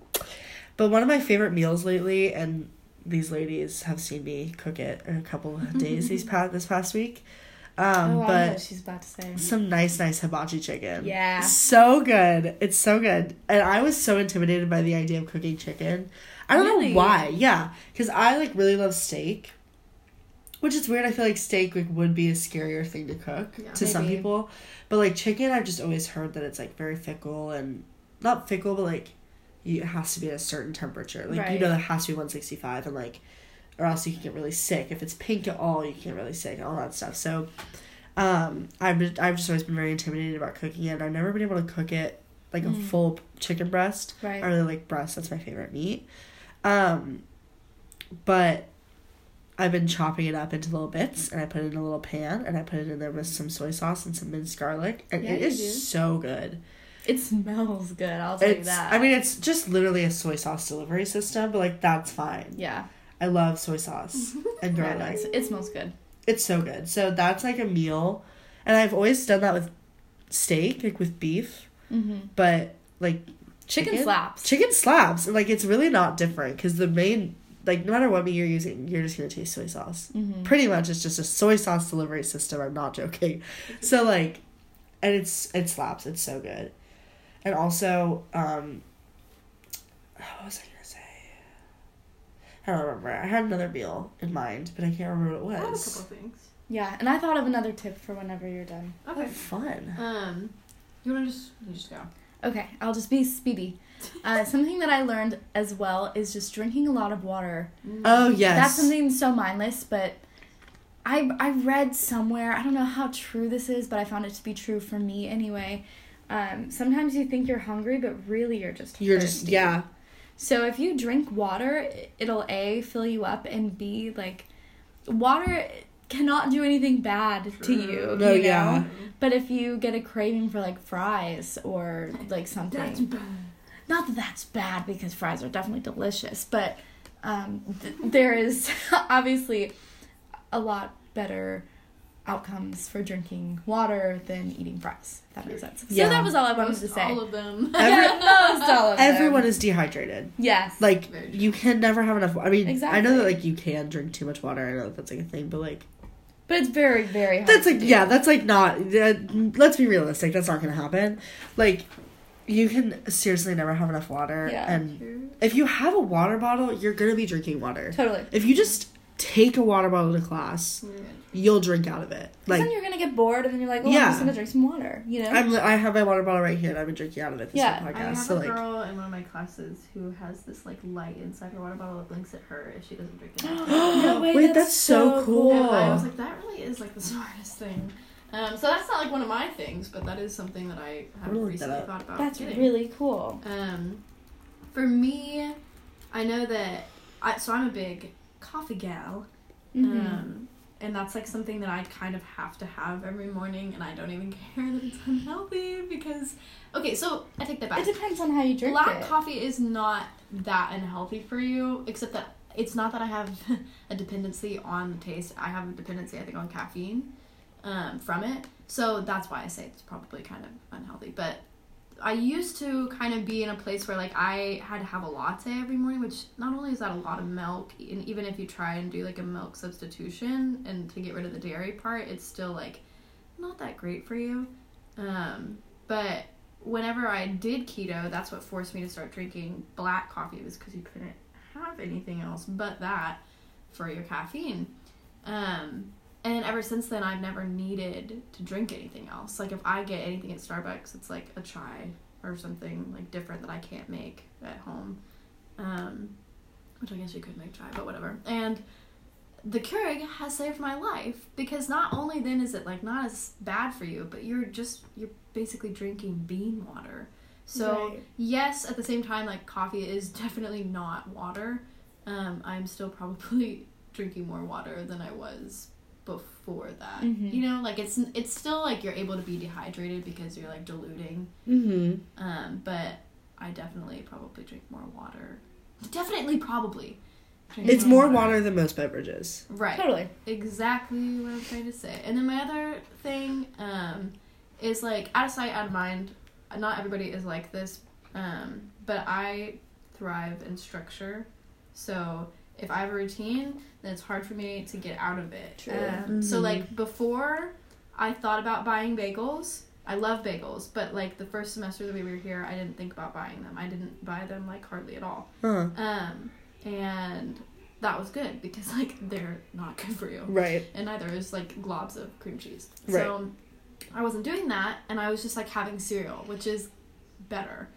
But one of my favorite meals lately, and these ladies have seen me cook it a couple of days these <laughs> past this past week. Um, oh, I know what but she's about to say. some nice, nice hibachi chicken. Yeah. So good. It's so good. And I was so intimidated by the idea of cooking chicken. I don't Really? know why. Yeah. Because I like really love steak. Which is weird. I feel like steak like would be a scarier thing to cook Yeah. to some people. But like chicken, I've just always heard that it's like very fickle and not fickle, but like it has to be at a certain temperature. Like you know that has to be one sixty five and like or else you can get really sick. If it's pink at all, you can get really sick and all that stuff. So um I've been, I've just always been very intimidated about cooking it. I've never been able to cook it like a Mm. full chicken breast. Right. I really like breast. That's my favorite meat. Um, but I've been chopping it up into little bits, and I put it in a little pan, and I put it in there with some soy sauce and some minced garlic, and Yeah, it is do. so good. It smells good. I'll tell you It's, that. I mean, it's just literally a soy sauce delivery system, but like that's fine. yeah. I love soy sauce <laughs> and garlic. it's- it smells good. It's so good. So that's like a meal, and I've always done that with steak, like with beef, Mm-hmm. but like Chicken, Chicken? slaps. chicken slabs. Like it's really not different because the main like no matter what meat you're using, you're just gonna taste soy sauce. Mm-hmm. Pretty much, it's just a soy sauce delivery system. I'm not joking. <laughs> So like, and it's it slaps. It's so good, and also um. What was I gonna say? I don't remember. I had another meal in mind, but I can't remember what I it have a was. couple things. Yeah, and I thought of another tip for whenever you're done. Oh, Okay. fun. Um, you wanna just you just go. Okay, I'll just be speedy. Uh, something that I learned as well is just drinking a lot of water. Oh yes. That's something so mindless, but I I read somewhere. I don't know how true this is, but I found it to be true for me anyway. Um, sometimes you think you're hungry, but really you're just You're just yeah. So if you drink water, it'll a fill you up, and b like water cannot do anything bad to you. No, you know? yeah. But if you get a craving for like fries or like something, That's bad. Not that that's bad because fries are definitely delicious, but um, th- there is <laughs> obviously a lot better outcomes for drinking water than eating fries. If that makes sense. Yeah. So that was all I wanted Most to say. all of them. <laughs> Every- Yeah, most all of them. <laughs> Everyone is dehydrated. Yes. Like you can never have enough. I mean, exactly. I know that like you can drink too much water. I know that that's like a thing, but like but it's very very hard. that's to like do. yeah, that's like not. Uh, let's be realistic. That's not gonna happen. Like you can seriously never have enough water, Yeah. and True. if you have a water bottle, you're gonna be drinking water. Totally. If you just take a water bottle to class, mm. you'll drink out of it. Like, Like then you're gonna get bored, and then you're like, "Well, Yeah. I'm just gonna drink some water," you know? I'm, I have my water bottle right here, and I've been drinking out of it this Yeah, whole I podcast. have so a like, girl in one of my classes who has this like light inside her water bottle that blinks at her if she doesn't drink it. <gasps> No way, <gasps> wait, that's that's so so cool. I was like, that really is like the smartest thing Um, so that's not like one of my things, but that is something that I have I'm that recently thought about. That's getting. really cool. Um, for me, I know that I so I'm a big coffee gal. Mhm. Um, and that's like something that I kind of have to have every morning, and I don't even <laughs> care that it's unhealthy because. Okay, so I take that back. it depends on how you drink Black it. coffee is not that unhealthy for you, except that it's not that I have <laughs> a dependency on the taste. I have a dependency, I think, on caffeine um, from it. So that's why I say it's probably kind of unhealthy. But I used to kind of be in a place where like I had to have a latte every morning, which not only is that a lot of milk, and even if you try and do like a milk substitution and to get rid of the dairy part, it's still like not that great for you. Um, but whenever I did keto, that's what forced me to start drinking black coffee was because you couldn't have anything else but that for your caffeine. Um, and ever since then, I've never needed to drink anything else. Like if I get anything at Starbucks, it's like a chai or something like different that I can't make at home. Um, which I guess you could make chai, but whatever. And the Keurig has saved my life because not only then is it like not as bad for you, but you're just you're basically drinking bean water. So Right. yes, at the same time, like coffee is <laughs> definitely not water. Um, I'm still probably <laughs> drinking more water than I was before that. Mhm. You know, like it's it's still like you're able to be dehydrated because you're like diluting. Mm-hmm. Um, but I definitely probably drink more water. Definitely, probably. It's more water than most beverages. Right. Totally. Exactly what I'm trying to say. And then my other thing um, is like out of sight, out of mind. Not everybody is like this, um, but I thrive in structure. So if I have a routine, then it's hard for me to get out of it. True. Um, So Mhm. like before, I thought about buying bagels. I love bagels, but like the first semester that we were here, I didn't think about buying them. I didn't buy them like hardly at all. Huh. Um, and that was good because <laughs> like they're not good for you Right. and neither is like globs of cream cheese. Right. So I wasn't doing that, and I was just like having cereal, which is better.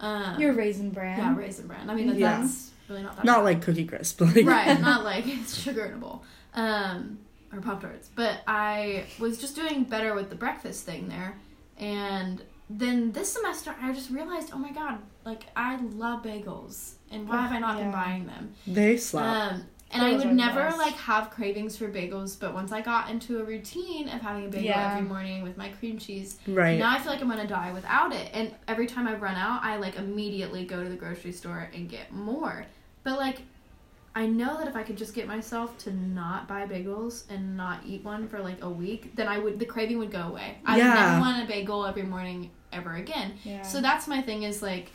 Um, Your raisin bran. yeah, raisin bran. I mean, that- Yeah. that's really not that Not like Cookie Crisp. Like, right, <laughs> not like it's sugar in a bowl. Um, or Pop Tarts. But I was just doing better with the breakfast thing there. And then this semester, I just realized, oh my god, like I love bagels. And why have I not been buying them? They slap. Um, and I would never best. like have cravings for bagels, but once I got into a routine of having a bagel Yeah. every morning with my cream cheese, right. now I feel like I'm gonna die without it. And every time I run out, I like immediately go to the grocery store and get more. But like, I know that if I could just get myself to not buy bagels and not eat one for like a week, then I would the craving would go away. I would never want a bagel every morning ever again. Yeah. So that's my thing is like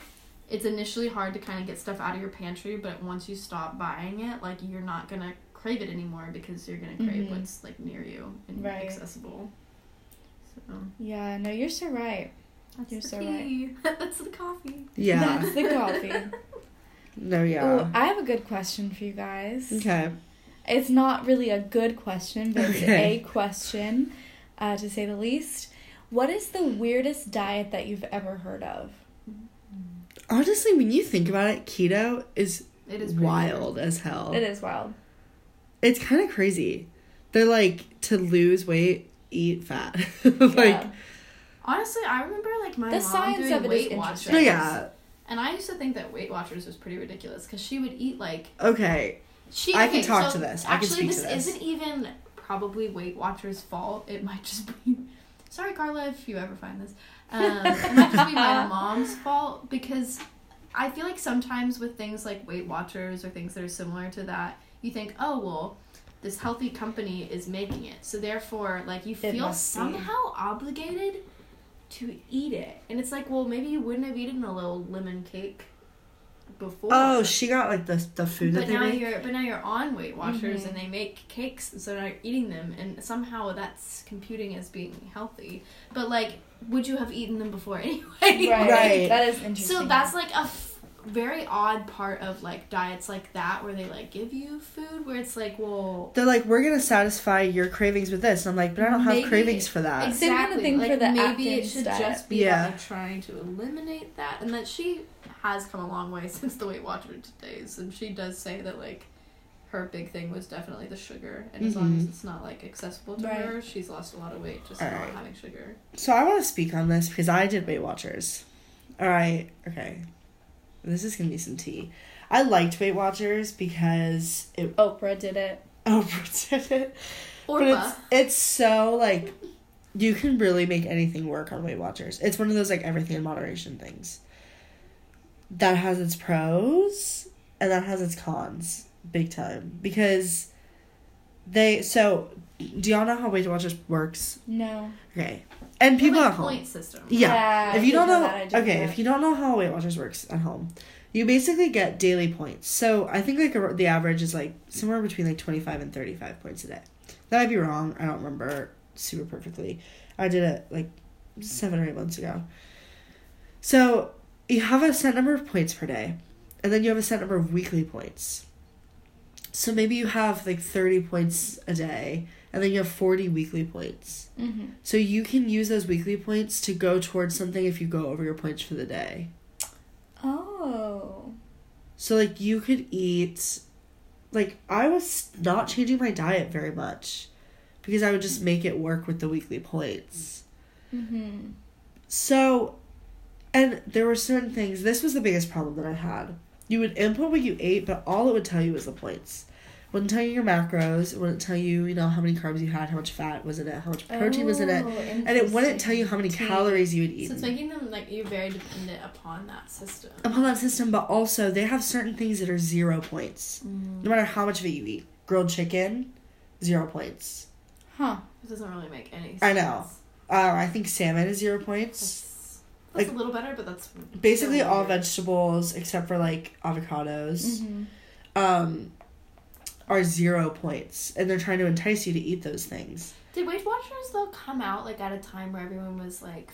it's initially hard to kind of get stuff out of your pantry, but once you stop buying it, like you're not gonna crave it anymore because you're gonna crave Mhm. what's like near you and Right. accessible. So yeah, no, you're so right. that's You're the so tea. <laughs> that's the coffee. yeah. That's the coffee. no, Oh, yeah. I have a good question for you guys. Okay. It's not really a good question, but it's Okay. a question, uh, to say the least. What is the weirdest diet that you've ever heard of? Honestly, when you think about it, keto is, It is pretty wild as hell. It is wild. It's kind of crazy. They're like to lose weight, eat fat. <laughs> like, yeah. Honestly, I remember like my The mom science doing of it is Weight Watchers. yeah. And I used to think that Weight Watchers was pretty ridiculous because she would eat like Okay. She, I can okay, talk so to this. I can Actually, speak to this this. isn't even probably Weight Watchers' fault. It might just be. <laughs> Sorry, Carla, if you ever find this. Um, it might just be my <laughs> mom's fault because I feel like sometimes with things like Weight Watchers or things that are similar to that, you think, oh, well, this healthy company is making it. So therefore, like, you It feel must be. somehow obligated to eat it. And it's like, well, maybe you wouldn't have eaten a little lemon cake before. Oh, she got like the the food that But they now make. you're but now you're on Weight Watchers Mhm. and they make cakes, so now you're eating them, and somehow that's computing as being healthy. But like, would you have eaten them before <laughs> anyway? Right. Right. That is interesting. So that's like a f- very odd part of like diets like that, where they like give you food, where it's like, well, They're like, we're gonna satisfy your cravings with this. And I'm like, but I don't have cravings for that. Same kind of exactly. thing like for the maybe it should diet. just be Yeah. about trying to eliminate that, and that she has come a long way <laughs> since the Weight Watchers days, and she does say that like her big thing was definitely the sugar, and as long as Mhm. it's not like accessible to Right. her, she's lost a lot of weight just All not right. having sugar. So I want to speak on this because I did Weight Watchers. All right, okay. This is gonna be some tea. I liked Weight Watchers because it Oprah did it. Oprah <laughs> did it, but Orpa. it's it's so like you can really make anything work on Weight Watchers. It's one of those like everything in moderation things. That has its pros and that has its cons, big time. Because they so do y'all know how Weight Watchers works? No. Okay, and people like, at home. point system. Yeah. Yeah, if I you don't know, that, I okay, that. if you don't know how Weight Watchers works at home, you basically get daily points. So I think like a, the average is like somewhere between like twenty five and thirty five points a day. That might be wrong. I don't remember super perfectly. I did it like seven or eight months ago. So you have a set number of points per day, and then you have a set number of weekly points. So maybe you have like thirty points a day, and then you have forty weekly points. Mm-hmm. So you can use those weekly points to go towards something if you go over your points for the day. Oh. So like you could eat like I was not changing my diet very much because I would just make it work with the weekly points. Mm-hmm. So and there were certain things this was the biggest problem that I had. You would input what you ate, but all it would tell you was the points. It wouldn't tell you your macros, it wouldn't tell you, you know, how many carbs you had, how much fat was in it, how much protein was in it. Oh, And it wouldn't tell you how many calories you would eat. So it's making them like you're very dependent upon that system. upon that system, but also they have certain things that are zero points. Mm. No matter how much of it you eat. Grilled chicken, zero points. Huh. It doesn't really make any sense. I know. Uh, I think salmon is zero points. That's, that's Like- a little better, but that's Basically, all vegetables except for like avocados Mm-hmm. um, are zero points, and they're trying to entice you to eat those things. Did Weight Watchers though come out like at a time where everyone was like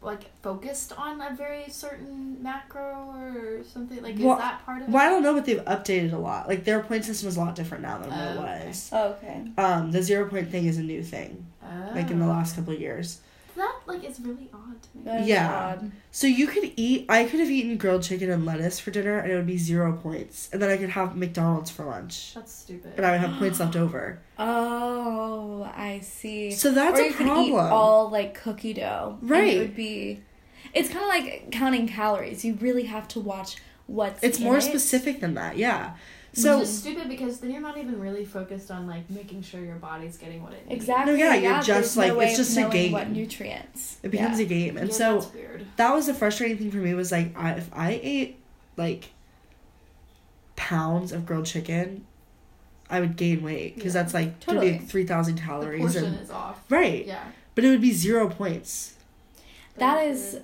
like focused on a very certain macro or something? Like Well, is that part of it? Well, I don't know, but they've updated a lot. Like their point system is a lot different now than what Oh, it okay. was. Oh, okay. Um, the zero point thing is a new thing, like in the Oh. last couple of years. That like is really odd to me. That is Yeah. odd. So you could eat. I could have eaten grilled chicken and lettuce for dinner, and it would be zero points. And then I could have McDonald's for lunch, That's stupid. and I would have points left <gasps> over. Oh, I see. So that's or a you could problem. eat all like cookie dough. Right. it would be. It's kind of like counting calories. You really have to watch what's. it's in more it. specific than that. Yeah. So So it's stupid because then you're not even really focused on like making sure your body's getting what it needs. Exactly. No, yeah, you're just, like, way it's just a game. What nutrients? it becomes yeah. a game, and yeah, so that's weird. that was the frustrating thing for me. Was like, I, if I ate like pounds of grilled chicken, I would gain weight because Yeah. that's like Totally. gonna be three thousand The calories, portion and is off. right. Yeah. But it would be zero points. That Very is.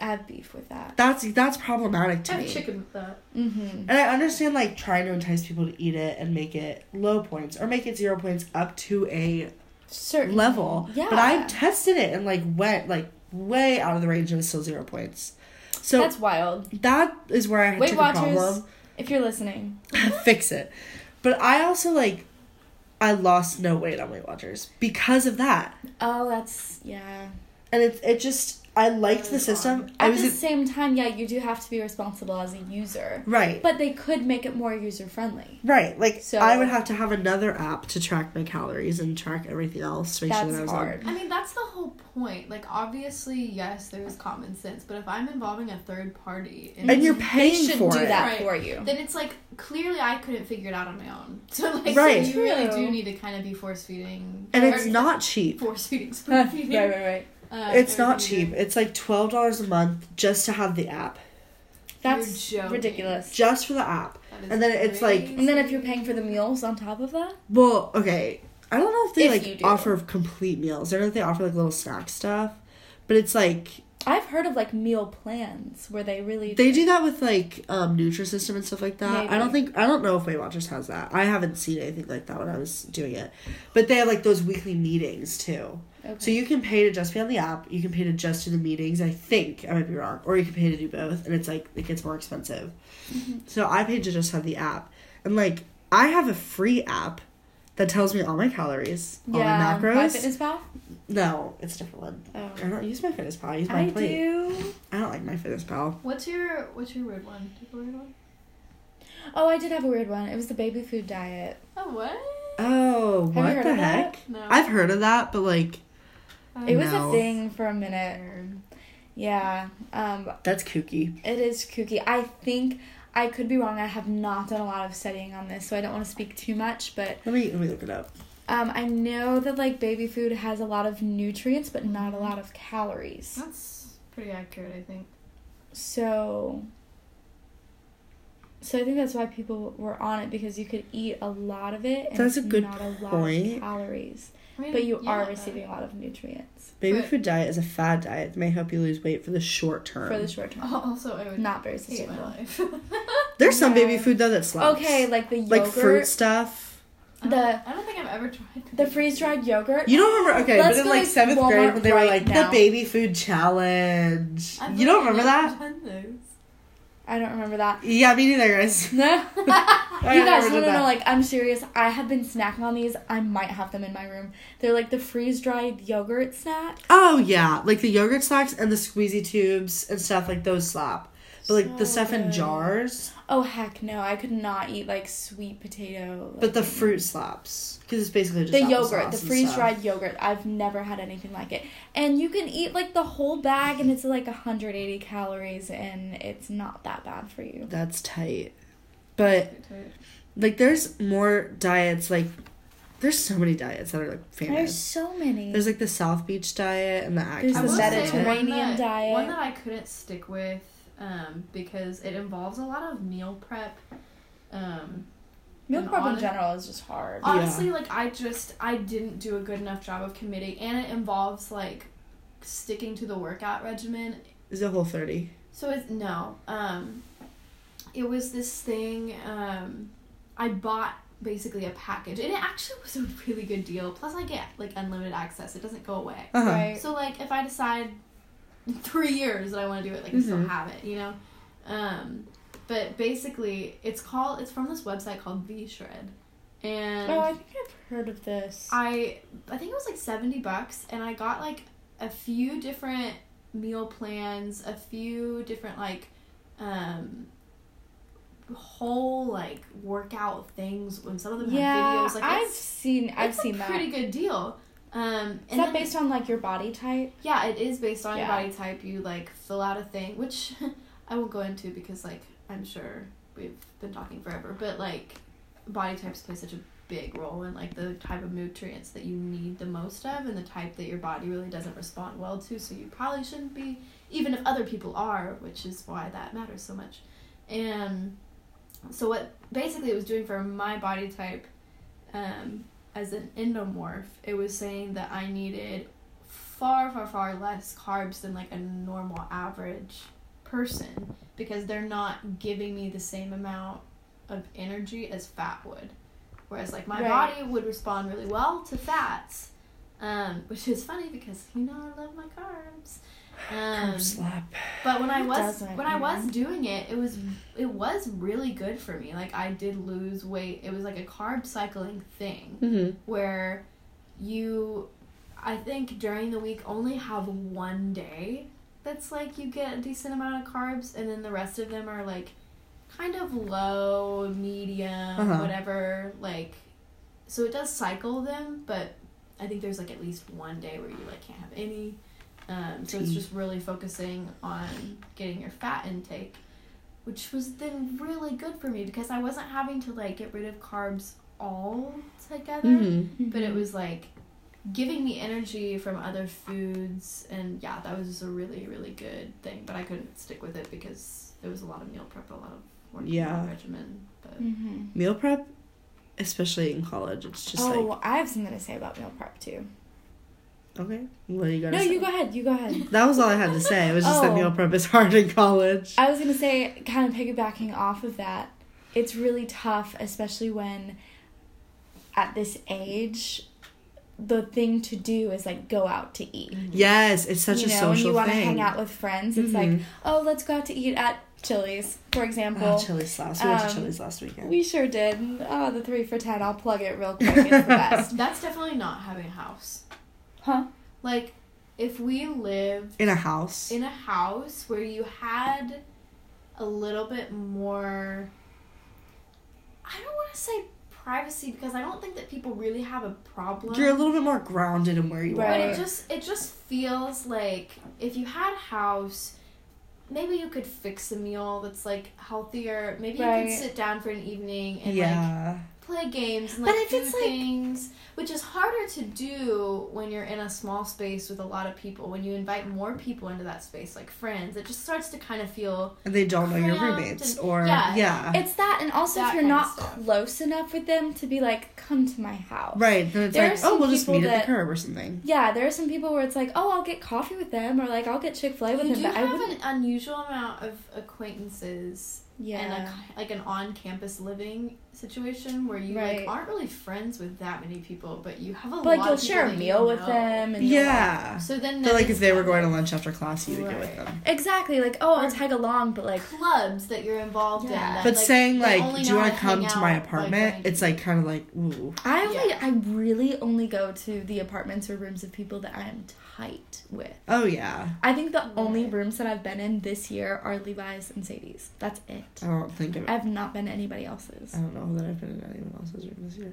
Weird. I have beef with that. That's that's problematic to I have me. chicken with that. Mm-hmm. And I understand like trying to entice people to eat it and make it low points or make it zero points up to a Certain level. Yeah. But I tested it and like went like way out of the range and it's still zero points. So That's wild. that is where I Weight took a Watchers. problem. If you're listening, <laughs> Fix it. But I also like I lost no weight on Weight Watchers because of that. oh, that's yeah. And it it just I liked the system. odd. I At was the same time, yeah, you do have to be responsible as a user, right. but they could make it more user friendly. Right. Like So- I would have to have another app to track my calories and track everything else to make sure that I was hard. I mean, that's the whole point. Like, obviously, yes, there is common sense, but if I'm involving a third party, on. And you're They paying should for do it. that Right. for you. then it's like clearly I couldn't figure it out on my own. <laughs> So like, Right. so you really do need to kind of be force feeding, And it's not cheap. force feeding, right, spoon feeding. right, right. Uh, It's not cheap. you It's like twelve dollars a month just to have the app, That's joking. ridiculous. just for the app. do. That is and then it's like- And then if you're paying for the meals on top of that, Well, okay, I don't know if they If you like do. offer complete meals. I don't know if they offer like little snack stuff, but it's like I've heard of like meal plans where they really they do that with like um Nutrisystem and stuff like that. I don't Maybe. think I don't know if Weight Watchers has that. I haven't seen anything like that when I was doing it, but they have like those weekly meetings too. Okay. So you can pay to just be on the app. You can pay to just do the meetings. I think I might be wrong, or you can pay to do both, and it's like it gets more expensive. Mhm. So I paid to just have the app, and like I have a free app that tells me all my calories, all my macros. My Fitness Pal. no, it's a different one. Oh. I don't use my Fitness Pal. I use my I plate. do. I don't like my Fitness Pal. What's your what's your weird one? Do you have a weird one? Oh, I did have a weird one. It was the baby food diet. Oh what? Oh, Have you what heard the of that? heck? No. I've heard of that, but like It was a thing for a minute. Yeah. Um, that's kooky. it is kooky. I think I could be wrong. I have not done a lot of studying on this, so I don't want to speak too much. But Let me let me look it up. um, I know that like baby food has a lot of nutrients, but not a lot of calories. That's pretty accurate, I think. So. So I think that's why people were on it because you could eat a lot of it and That's a good not a lot point. of calories. I mean, But you are receiving a lot of nutrients Baby But- food diet is a fad diet that may help you lose weight for the short term. for the short term. Also, I would Not very hate my sustainable. life. <laughs> There's some Yeah. baby food though that slaps. Okay, like the yogurt, like fruit stuff. I The- I don't think I've ever tried the freeze dried yogurt. You don't remember? Okay, Let's but in like to seventh grade when they were like now. the baby food challenge. I've you don't remember that? I don't remember that. <laughs> Yeah, me neither, guys. No. <laughs> You <laughs> guys, no, no, no. Like, I'm serious. I have been snacking on these. I might have them in my room. They're like the freeze dried yogurt snack. Oh yeah, like the yogurt snacks and the squeezy tubes and stuff like those slap. But like the So stuff in jars, Oh heck no! I could not eat like sweet potato. but the fruit slaps because it's basically just the yogurt, the freeze dried yogurt. I've never had anything like it. And you can eat like the whole bag, and it's like 180 calories, and it's not that bad for you. That's tight. But like, there's more diets. Like, there's so many diets that are like famous. There's so many. There's like the South Beach diet and the There's Atkins I the will diet. say one Mediterranean diet. One that I couldn't stick with um, because it involves a lot of meal prep. Um, Meal and prep in general is just hard. honestly, like I just I didn't do a good enough job of committing, and it involves like sticking to the workout regimen. Is it Whole 30? So it's no. Um, it was this thing. Um, I bought basically a package, and it actually was a <laughs> really good deal. Plus, I get like unlimited access. It doesn't go away. Uh-huh. Right. So like if I decide in <laughs> three years that I want to do it, like I still Mhm. have it, you know. Um, but basically, it's called. It's from this website called V Shred, and Oh, I think I've heard of this. I I think it was like seventy bucks, and I got like a few different meal plans, a few different like um whole like workout things. When some of them yeah, have videos, like I've seen. I've it's seen a that. pretty good deal. Um, Is that then- based on like your body type? yeah, it is based on Yeah. your body type. You like fill out a thing, which <laughs> I won't go into because like I'm sure we've been talking forever, but like body types play such a big role in like the type of nutrients that you need the most of and the type that your body really doesn't respond well to. So you probably shouldn't be, even if other people are, which is why that matters so much. And so what basically it was doing for my body type, um, as an endomorph, it was saying that I needed far, far, far less carbs than like a normal average person because they're not giving me the same amount of energy as fat would. Whereas like my Right. body would respond really well to fats, um, which is funny because you know I love my carbs. Um, Carb slap. but when I was when I was doing it, it was it was really good for me. Like I did lose weight. It was like a carb cycling thing Mm-hmm. where you I think during the week only have one day that's like you get a decent amount of carbs and then the rest of them are like kind of low, medium, Uh-huh. whatever, like so it does cycle them, but I think there's like at least one day where you like can't have any. Um, so it's just really focusing on getting your fat intake, which was then really good for me because I wasn't having to like get rid of carbs all together Mm-hmm. but it was like giving me energy from other foods and yeah that was just a really really good thing but i couldn't stick with it because there was a lot of meal prep a lot of working Yeah. regimen but Mm-hmm. Meal prep, especially in college, it's just oh, like I have something to say about meal prep too. Okay. What do you got? No, say? you go ahead. You go ahead. That was all I had to say. It was just that Oh. meal prep is hard in college. I was gonna say, kind of piggybacking off of that, it's really tough, especially when at this age, the thing to do is like go out to eat. Yes, it's such you a know, social when you want to hang out with friends, it's like, Mhm. oh, let's go out to eat at Chili's, for example. Oh, Chili's last. We went to um, Chili's last weekend. We sure did. Oh, the three for ten. I'll plug it real quick. It's the <laughs> best. that's definitely not having a house Huh? like if we lived in a house. in a house where you had a little bit more I don't want to say privacy because I don't think that people really have a problem. You're a little bit more grounded in where you But are. Right. it just it just feels like if you had a house, maybe you could fix a meal that's like healthier. Maybe you could sit down for an evening and like yeah. Play games and But like if do it's, like- things, which is harder to do when you're in a small space with a lot of people. When you invite more people into that space, like friends, it just starts to kind of feel and they don't know your roommates and- or yeah. yeah. It's that, and also That if you're not close enough with them to be like, come to my house. right. Then it's There are like, some oh, we'll just people meet at the curb or something. Yeah, there are some people where it's like, oh, I'll get coffee with them, or like I'll get Chick Fil A with you them, do but I have wouldn't. an unusual amount of acquaintances Yeah. and a, like an on-campus living situation where you Right. like aren't really friends with that many people, but you have a but lot like you'll of share a meal with know. them, and you'll, like- Yeah. So then, So like if they were going to lunch after class, you would go with them. exactly like oh, I'll tag along, but like clubs that you're involved in. That, But like, saying like, do you want to come to my apartment? going- It's like kind of like ooh. I only Yeah. I really only go to the apartments or rooms of people that I am tight with. Oh yeah. I think the only rooms that I've been in this year are Levi's and Sadie's. That's it. I don't think of. I've not been anybody else's. I don't know that I've been in anyone else's room this year.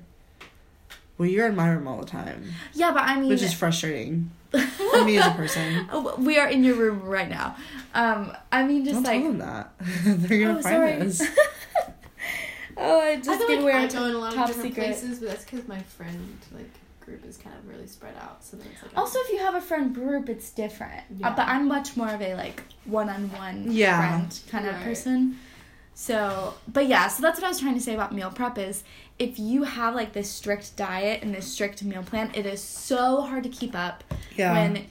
Well, you're in my room all the time, Yeah, but I mean, which is frustrating <laughs> for me as a person. Oh, we are in your room right now. Um, I mean, just Don't like tell them that. <laughs> They're gonna Oh, find sorry. us. <laughs> oh, I just I feel like away I our go in a lot of top different secret. places, but that's because my friend like group is kind of really spread out. So then it's like Also, if you have a friend group, it's different. Uh, but I'm much more of a like one-on-one Yeah. friend kind of person. So, but yeah, so that's what I was trying to say about meal prep is if you have like this strict diet and this strict meal plan, it is so hard to keep up Yeah. when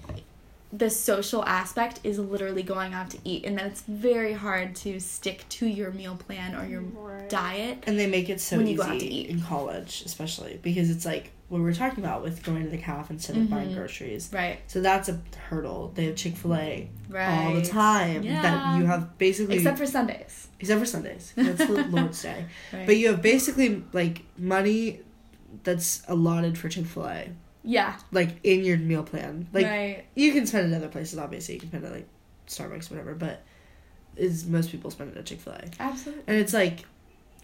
the social aspect is literally going out to eat and then it's very hard to stick to your meal plan or your Right. diet. and they make it so When you easy go out to eat. in college, especially because it's like what we were talking about with going to the caf instead of buying Mhm. groceries. Right. So that's a hurdle. They have Chick Fil A Right. all the time. Yeah. That you have basically Except for Sundays. except for Sundays. That's <laughs> the Lord's Day. Right. But you have basically like money that's allotted for Chick Fil A, yeah. like in your meal plan. Like right. you can spend it other places. Obviously, you can spend it like Starbucks, whatever. But is most people spend it at Chick Fil A, Absolutely. and it's like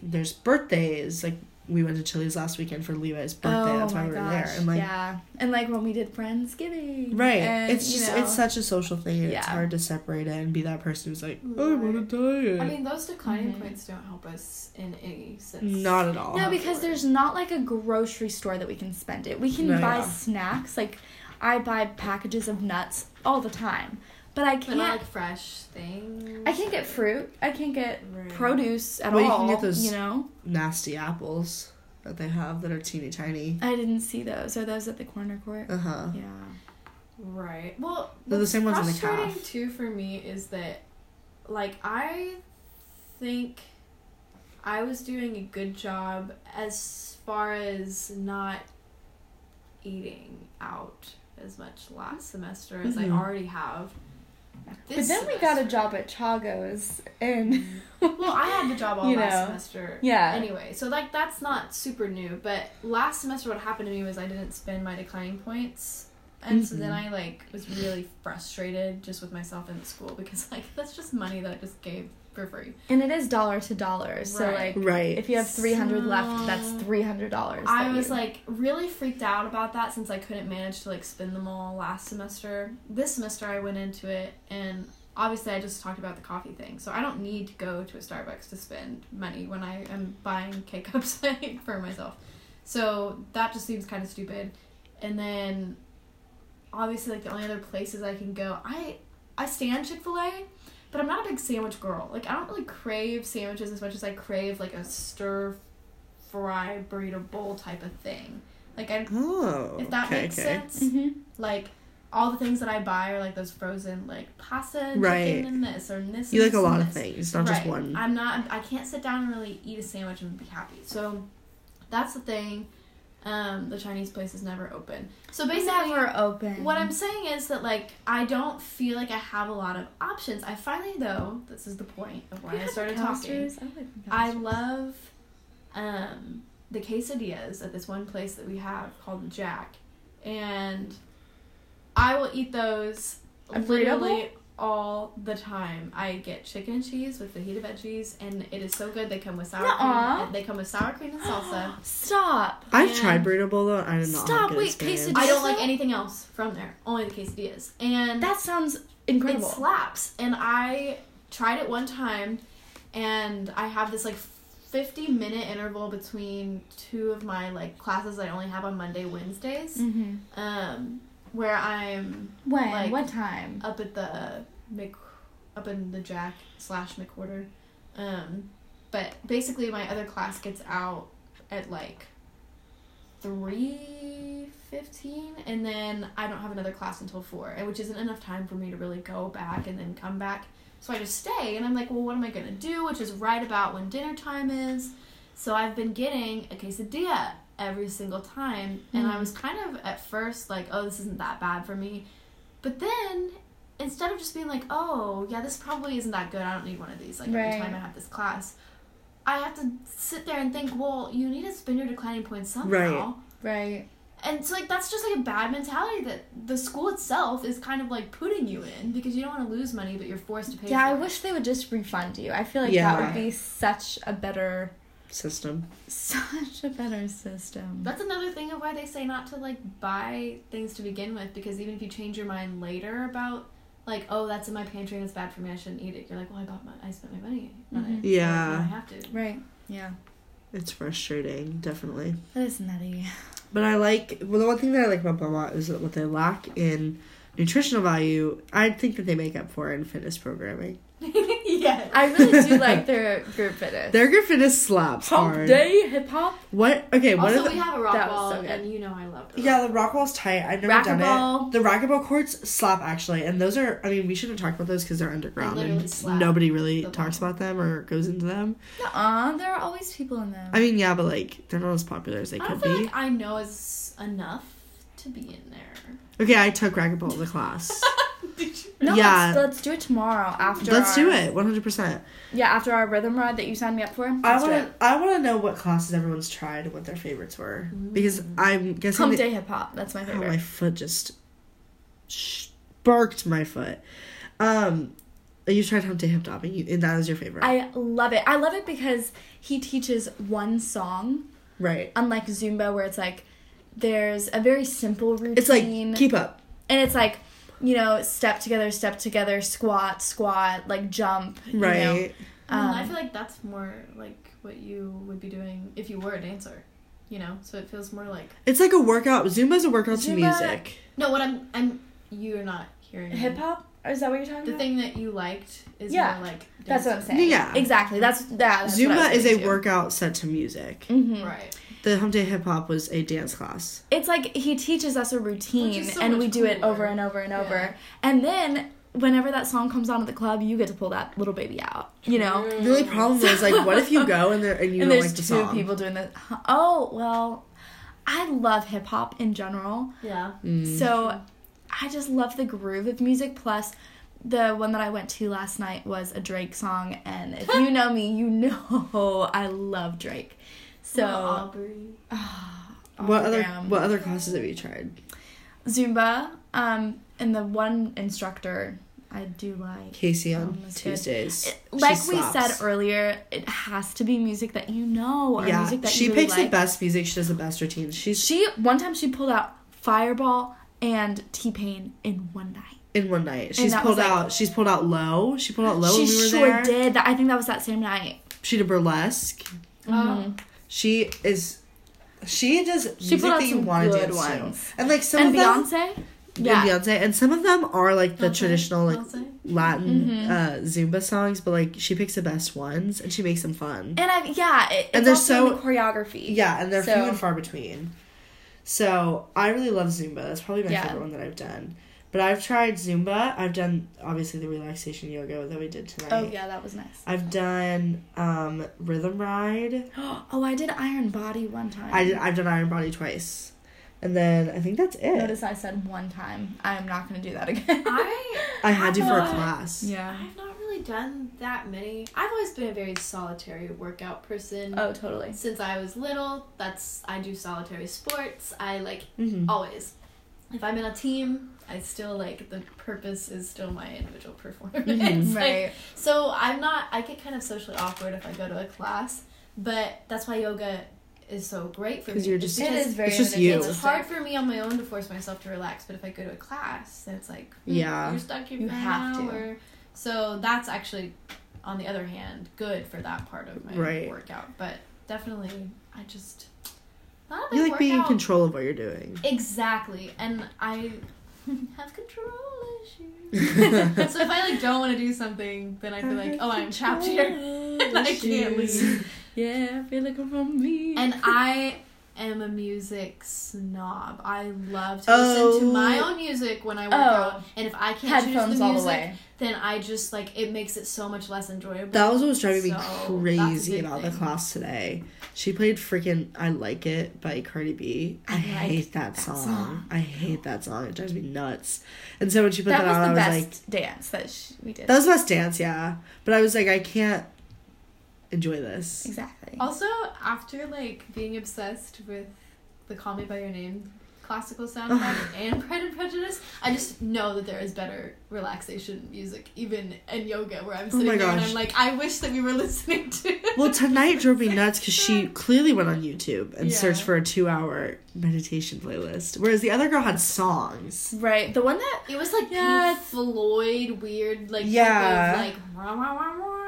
there's birthdays. Like we went to Chili's last weekend for Levi's birthday. that's why we were there. And like Oh yeah, and like when we did Friendsgiving, right, and, it's you just know, it's such a social thing. and It's hard to separate it and be that person who's like, oh, I'm on a diet. I mean, those declining Mhm. points don't help us in any sense. Not at all. no because there's not like a grocery store that we can spend it. We can No, buy yeah. snacks like I buy packages of nuts all the time, but I can't. not like fresh things. I can't get fruit. I can't get Right. produce at Well, you all. can get those- You know, nasty apples that they have that are teeny tiny. I didn't see those. Are those at the corner court? Uh huh. Yeah. Right. Well, They're the same ones in the frustrating caf. too for me is that, like, I think I was doing a good job as far as not eating out as much last semester as Mhm. I already have. But This then we got a job at Chagos, and <laughs> Well, I had the job all You last semester. Yeah. Anyway, so like that's not super new, but last semester what happened to me was I didn't spend my declining points. And so then Mhm. I like was really frustrated just with myself in the school because like <laughs> that's just money that I just gave for free. and it is dollar to dollar. So like, Right. if you have three hundred left, that's three hundred dollars. I was like really freaked out about that since I couldn't manage to like spend them all last semester. This semester I went into it and obviously I just talked about the coffee thing. So I don't need to go to a Starbucks to spend money when I am buying <laughs> K cups like, <laughs> for myself. So that just seems kind of stupid. And then obviously like the only other places I can go, I I stand Chick-fil-A, but I'm not a big sandwich girl. Like I don't really crave sandwiches as much as I crave like a stir fry burrito bowl type of thing. Like I Oh. if that okay, makes okay. sense. hmm Like all the things that I buy are like those frozen like pasta and Right. chicken and this or this. You and like a lot of this. things, not just one. I'm not. I can't sit down and really eat a sandwich and be happy. So that's the thing. Um, the Chinese place is never open. So basically, never open. what I'm saying is that like I don't feel like I have a lot of options. I finally though this is the point of why I started talking. I, I love um, the quesadillas at this one place that we have called Jack, and I will eat those literally all the time. I get chicken and cheese with fajita veggies, and it is so good. They come with sour Nuh-uh. cream. They come with sour cream and salsa. <gasps> Stop. I've And- tried burrito bowl though. I did not Stop, have a good wait, experience. quesadilla- I don't like anything else from there. Only the quesadillas. And That sounds incredible. It slaps. And I tried it one time, and I have this like 50 minute interval between two of my like classes I only have on Monday, Wednesdays. hmm Um, where I'm When? Like- what time? up at the Mc, up in the Jack slash McWhorter. Um, but basically, my other class gets out at like three fifteen, and then I don't have another class until four, which isn't enough time for me to really go back and then come back. So I just stay, and I'm like, well, what am I gonna do? Which is right about when dinner time is. So I've been getting a quesadilla every single time, and I Mhm. was kind of at first like, oh, this isn't that bad for me, but then instead of just being like, oh, yeah, this probably isn't that good. I don't need one of these. Like Right. every time I have this class, I have to sit there and think, well, you need to spend your declining points somehow. Right. And so like that's just like a bad mentality that the school itself is kind of like putting you in because you don't want to lose money, but you're forced to pay. Yeah, I it. wish they would just refund you. I feel like Yeah. that would be such a better, System. such a better system. That's another thing of why they say not to like buy things to begin with because even if you change your mind later about like oh that's in my pantry and it's bad for me I shouldn't eat it you're like well I bought my I spent my money on Mhm. it Yeah. now I have to Right. Yeah. It's frustrating, definitely. That is nutty. But I like well the one thing that I like about Belmont is that what they lack in nutritional value, I think that they make up for in fitness programming. <laughs> yeah I really do like their group fitness. Their group fitness slaps Hump hard. day hip hop. What okay, what also the we have a rock That was wall so and you know I love the Yeah, the rock the racquetball's tight. I've never done Racquetball. it. The racquetball courts slap actually, and those are. I mean, we shouldn't talk about those because they're underground literally and slap nobody really talks ball. about them or goes into them. Uh, there are always people in them. I mean, yeah, but like they're not as popular as they I could feel be. like I know as enough to be in there Okay, I took racquetball as a class. <laughs> No, yeah. let's, let's do it tomorrow after. Let's do it, one hundred percent. Yeah, after our rhythm ride that you signed me up for. I want to. I want to know what classes everyone's tried and what their favorites were because I'm guessing Hump day hip hop. That's my Oh, favorite. my foot just sparked my foot. Um, you tried Hump Day Hip Hop, and, you, and that is your favorite, I love it. I love it because he teaches one song, right? unlike Zumba, where it's like there's a very simple routine. It's like keep up. and it's like you know step together, step together, squat, squat, like jump. you know. Right. Well, I Um, feel like that's more like what you would be doing if you were a dancer, you know. So it feels more like It's like a workout. Zumba's a workout to music. no. What I'm I'm you're not hearing. Hip hop. Is that what you're talking The about? The thing that you liked is Yeah, more like That's what I'm saying. Yeah. Exactly. That's that. That's what I Zumba was is a getting to. workout set to music. Mhm. Right. The Hump Day Hip Hop was a dance class. It's like he teaches us a routine, so and we do it over and over and over. Yeah. And then whenever that song comes on at the club, you get to pull that little baby out. You know. The only problem is like, what if you go and there and you and don't there's like the two song? people doing the. Oh well, I love hip hop in general. Yeah. Mm. So I just love the groove of music. Plus, the one that I went to last night was a Drake song, and if you <laughs> know me, you know <laughs> I love Drake. So Well, Aubrey. <sighs> what other Autogram. what other classes have you tried? Zumba, um, and the one instructor I do like. Casey on Um, that's good. Tuesdays. It- She like we slaps. said earlier, it has to be music that you know or yeah, music that she you really picks like. the best music. She does the best routines. She's She one time she pulled out Fireball and T Pain in one night. in one night. She's pulled like- out. She's pulled out low. She pulled out low she when we were sure there. did. I think that was that same night. She did burlesque. Mhm. She is. She does She music that you want to dance ones. to, and like some And of them, Beyonce. and Yeah. Beyonce, and some of them are like the traditional like Beyonce? Latin Mhm. uh, Zumba songs, but like she picks the best ones and she makes them fun. And I yeah, it, And it's they're so- the choreography. Yeah, and they're So- few and far between. So I really love Zumba. That's probably my Yeah. favorite one that I've done. But I've tried Zumba. I've done obviously the relaxation yoga that we did tonight. Oh yeah, that was nice. I've done um, rhythm ride. <gasps> Oh, I did Iron Body one time. I did, I've done iron body twice, and then I think that's it. Notice I said one time. I am not going to do that again. I <laughs> I had to for a class. yeah. I've not really done that many. I've always been a very solitary workout person. Oh, totally. Since I was little, that's I do solitary sports. I like hmm always. if I'm in a team, I still like the purpose is still my individual performance. <laughs> Mhm. Like, Right. so I'm not. I get kind of socially awkward if I go to a class, but that's why yoga is so great for me. 'Cause you're It's just- It because is very It's just you. It's hard for me on my own to force myself to relax, but if I go to a class, then it's like, hmm, Yeah. you're stuck here You have an to. hour. So that's actually, on the other hand, good for that part of my Right. workout. But definitely, I just not You big like being in control of what you're doing. Exactly, and I <laughs> have control issues. <laughs> so if I like don't want to do something, then I feel like, oh, I'm trapped here. <laughs> I can't leave. Yeah, I feel like I'm from me. And I am a music snob. I love to listen to Oh. my own music when I work Oh. out. And if I can't choose headphones the all music, the way. then I just like it makes it so much less enjoyable. That was what was driving me So, a crazy about thing. the class today. She played freaking I Like It by Cardi B. I, I like hate that, that song. song. I hate that song. It drives me nuts. And so when she put that, that was on, the I was best like, dance that sh- we did. that was the best dance, yeah. But I was like, I can't enjoy this. exactly. Also, after like being obsessed with the Call Me by Your Name classical soundtrack <laughs> and Pride and Prejudice, I just know that there is better relaxation music, even in yoga, where I'm Oh sitting my there and. I'm like, I wish that we were <laughs> listening to. <laughs> Well, tonight drove me nuts because she clearly went on YouTube and Yeah. searched for a two-hour meditation playlist, whereas the other girl had songs. Right. The one that It was like Yeah, Pink Floyd, weird, like Yeah. like wah, wah, wah, wah,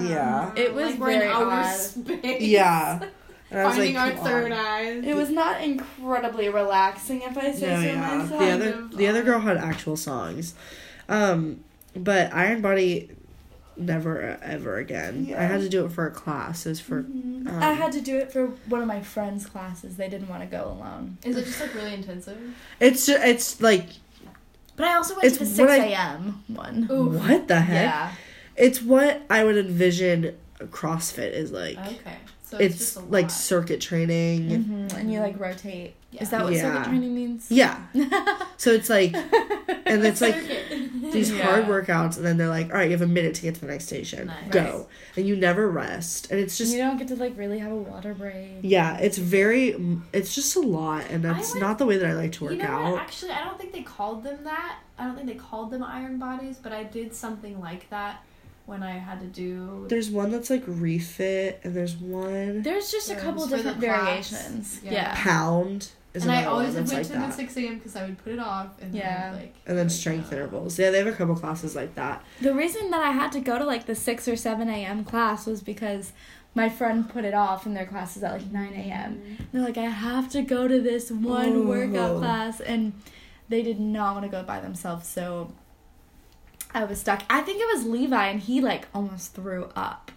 Yeah. It was like we're in very outer odd. space. Yeah, <laughs> and finding like, our third on." eyes. it was not incredibly relaxing, if I say No, so yeah. myself. The other the other girl had actual songs, um, but Iron Body never ever again. I had to do it for a class. It was for Mhm. um, I had to do it for one of my friends' classes. They didn't want to go alone. Is it just like really intensive? it's ju- it's like But I also went to the 6 a.m. one. Oof. what the heck? Yeah. It's what I would envision CrossFit is like. Okay, so it's, it's just a like lot. circuit training. hmm And you like rotate. Yeah. Is that what Yeah. circuit training means? Yeah. <laughs> So it's like and it's like <laughs> these Yeah. hard workouts and then they're like, all right, you have a minute to get to the next station. Nice. Go. And you never rest. And it's just you don't get to like really have a water break. Yeah, it's very. it's just a lot, and I that's would- not the way that I like to work you know out. what? Actually, I don't think they called them that. I don't think they called them iron bodies, but I did something like that when I had to do. There's one that's like refit, and there's one There's just a couple different variations. Yeah. Yeah. pound. Is and I always went that's to like the six a.m. because I would put it off and Yeah. then like and then like, strength uh, intervals. Yeah, they have a couple classes like that. The reason that I had to go to like the 6 or 7 a.m. class was because my friend put it off and their class is at like 9 a.m. They're like, I have to go to this one Oh. workout class. And they did not want to go by themselves. So I was stuck. I think it was Levi and he like almost threw up.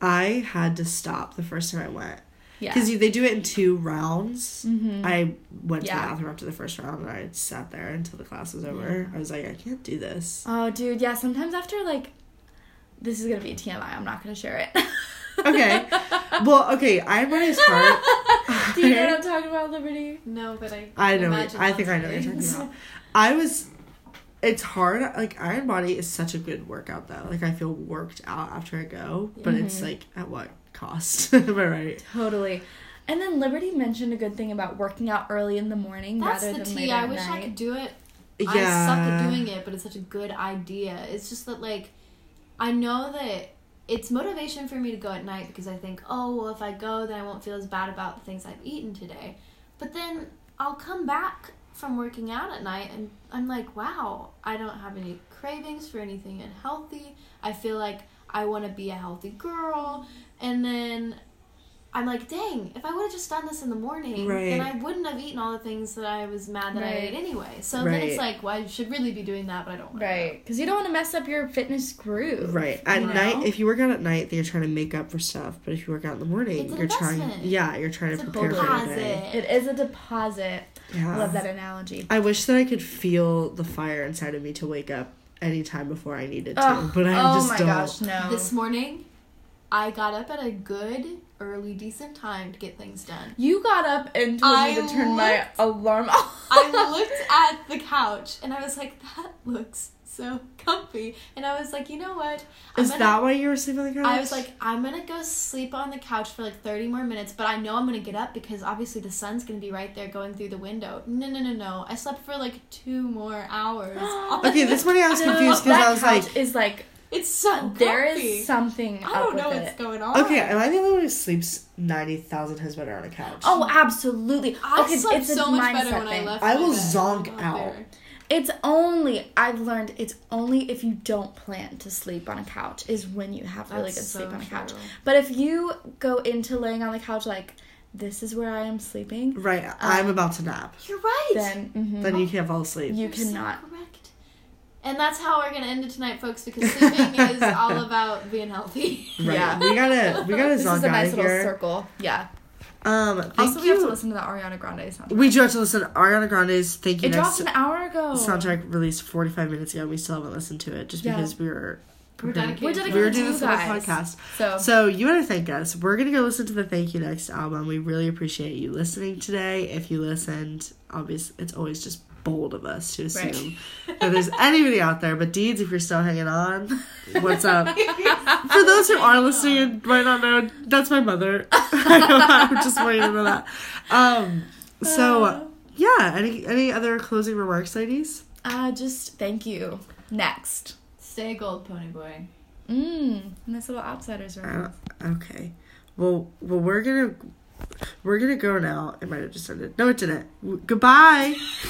I had to stop the first time I went Yeah. because they do it in two rounds. hmm I went to the bathroom after the first round, and I sat there until the class was over. I was like, I can't do this. oh, dude. Yeah. Sometimes after like, this is going to be a TMI. I'm not going to share it. <laughs> Okay. well, okay, Iron Body is hard. Do you know what <laughs> I'm talking about, Liberty? No, but I. I know. imagine I think I know what you're talking about. I was. It's hard. Like Iron Body is such a good workout though. Like I feel worked out after I go, but it's Mhm. like at what cost? <laughs> Am I right? Totally. And then Liberty mentioned a good thing about working out early in the morning That's rather the than tea. later I at wish night. I could do it Yeah. I suck at doing it, but it's such a good idea. It's just that like I know that it's motivation for me to go at night because I think, oh well, if I go, then I won't feel as bad about the things I've eaten today. But then I'll come back from working out at night and I'm like, wow, I don't have any cravings for anything unhealthy. I feel like I want to be a healthy girl, and then. I'm like, dang, if I would have just done this in the morning, then I wouldn't have eaten all the things that I was mad that I ate anyway. So then it's like, well, I should really be doing that, but I don't. Right. Because you don't want to mess up your fitness groove. Right. At you night, know? if you work out at night, then you're trying to make up for stuff. But if you work out in the morning, It's an you're trying. Yeah, you're trying It's to a prepare for the day. deposit. It is a deposit. Yeah. I love that analogy. I wish that I could feel the fire inside of me to wake up anytime before I needed to, Ugh. but I oh just don't. Oh my gosh, no. This morning, I got up at a good early, decent time to get things done. You got up and told I me to turn my alarm off. I looked <laughs> at the couch and I was like, that looks so comfy. And I was like, you know what? I'm Is gonna- that why you were sleeping on the couch? I was like, I'm gonna go sleep on the couch for like 30 more minutes, but I know I'm gonna get up because obviously the sun's gonna be right there going through the window. No, no, no, no. I slept for like two more hours. <gasps> okay, this morning I was confused because I was like, is like It's so there comfy. is something I don't with know it. what's going on. okay, am I the only one who sleeps ninety thousand times better on a couch? Oh, absolutely. I okay, slept it's a so much better when thing. I left. I will bed zonk and out. there. It's only I've learned it's only if you don't plan to sleep on a couch is when you have really That's good sleep on a couch. true. But if you go into laying on the couch like this is where I am sleeping, Right, I'm Um, about to nap. You're right. then mhm, Then you can't fall asleep. you You're so cannot. correct. And that's how we're gonna end it tonight, folks, because sleeping is <laughs> all about being healthy. Right. Yeah. We gotta we gotta <laughs> This zonk is a nice little here. circle. Yeah. Um thank also, we you. have to listen to the Ariana Grande soundtrack. we do have to listen to Ariana Grande's Thank You it Next dropped an hour ago. soundtrack released 45 minutes ago we still haven't listened to it just Yeah. because we were We're dedicated. We're to dedicated we were doing you this for the guys. podcast So, so you want to thank us we're gonna go listen to the Thank You Next album we really appreciate you listening today if you listened obviously it's always just bold of us to assume that there's <laughs> anybody out there but deeds if you're still hanging on <laughs> what's up <laughs> for those who are listening and might not know that's my mother I'm just waiting you to know that um so yeah any any other closing remarks ladies uh, just thank you. Next. Stay gold, Ponyboy. Mmm, nice little outsiders Uh, okay. Well, well, we're gonna we're gonna go now. It might have just ended. No, it didn't. W- goodbye.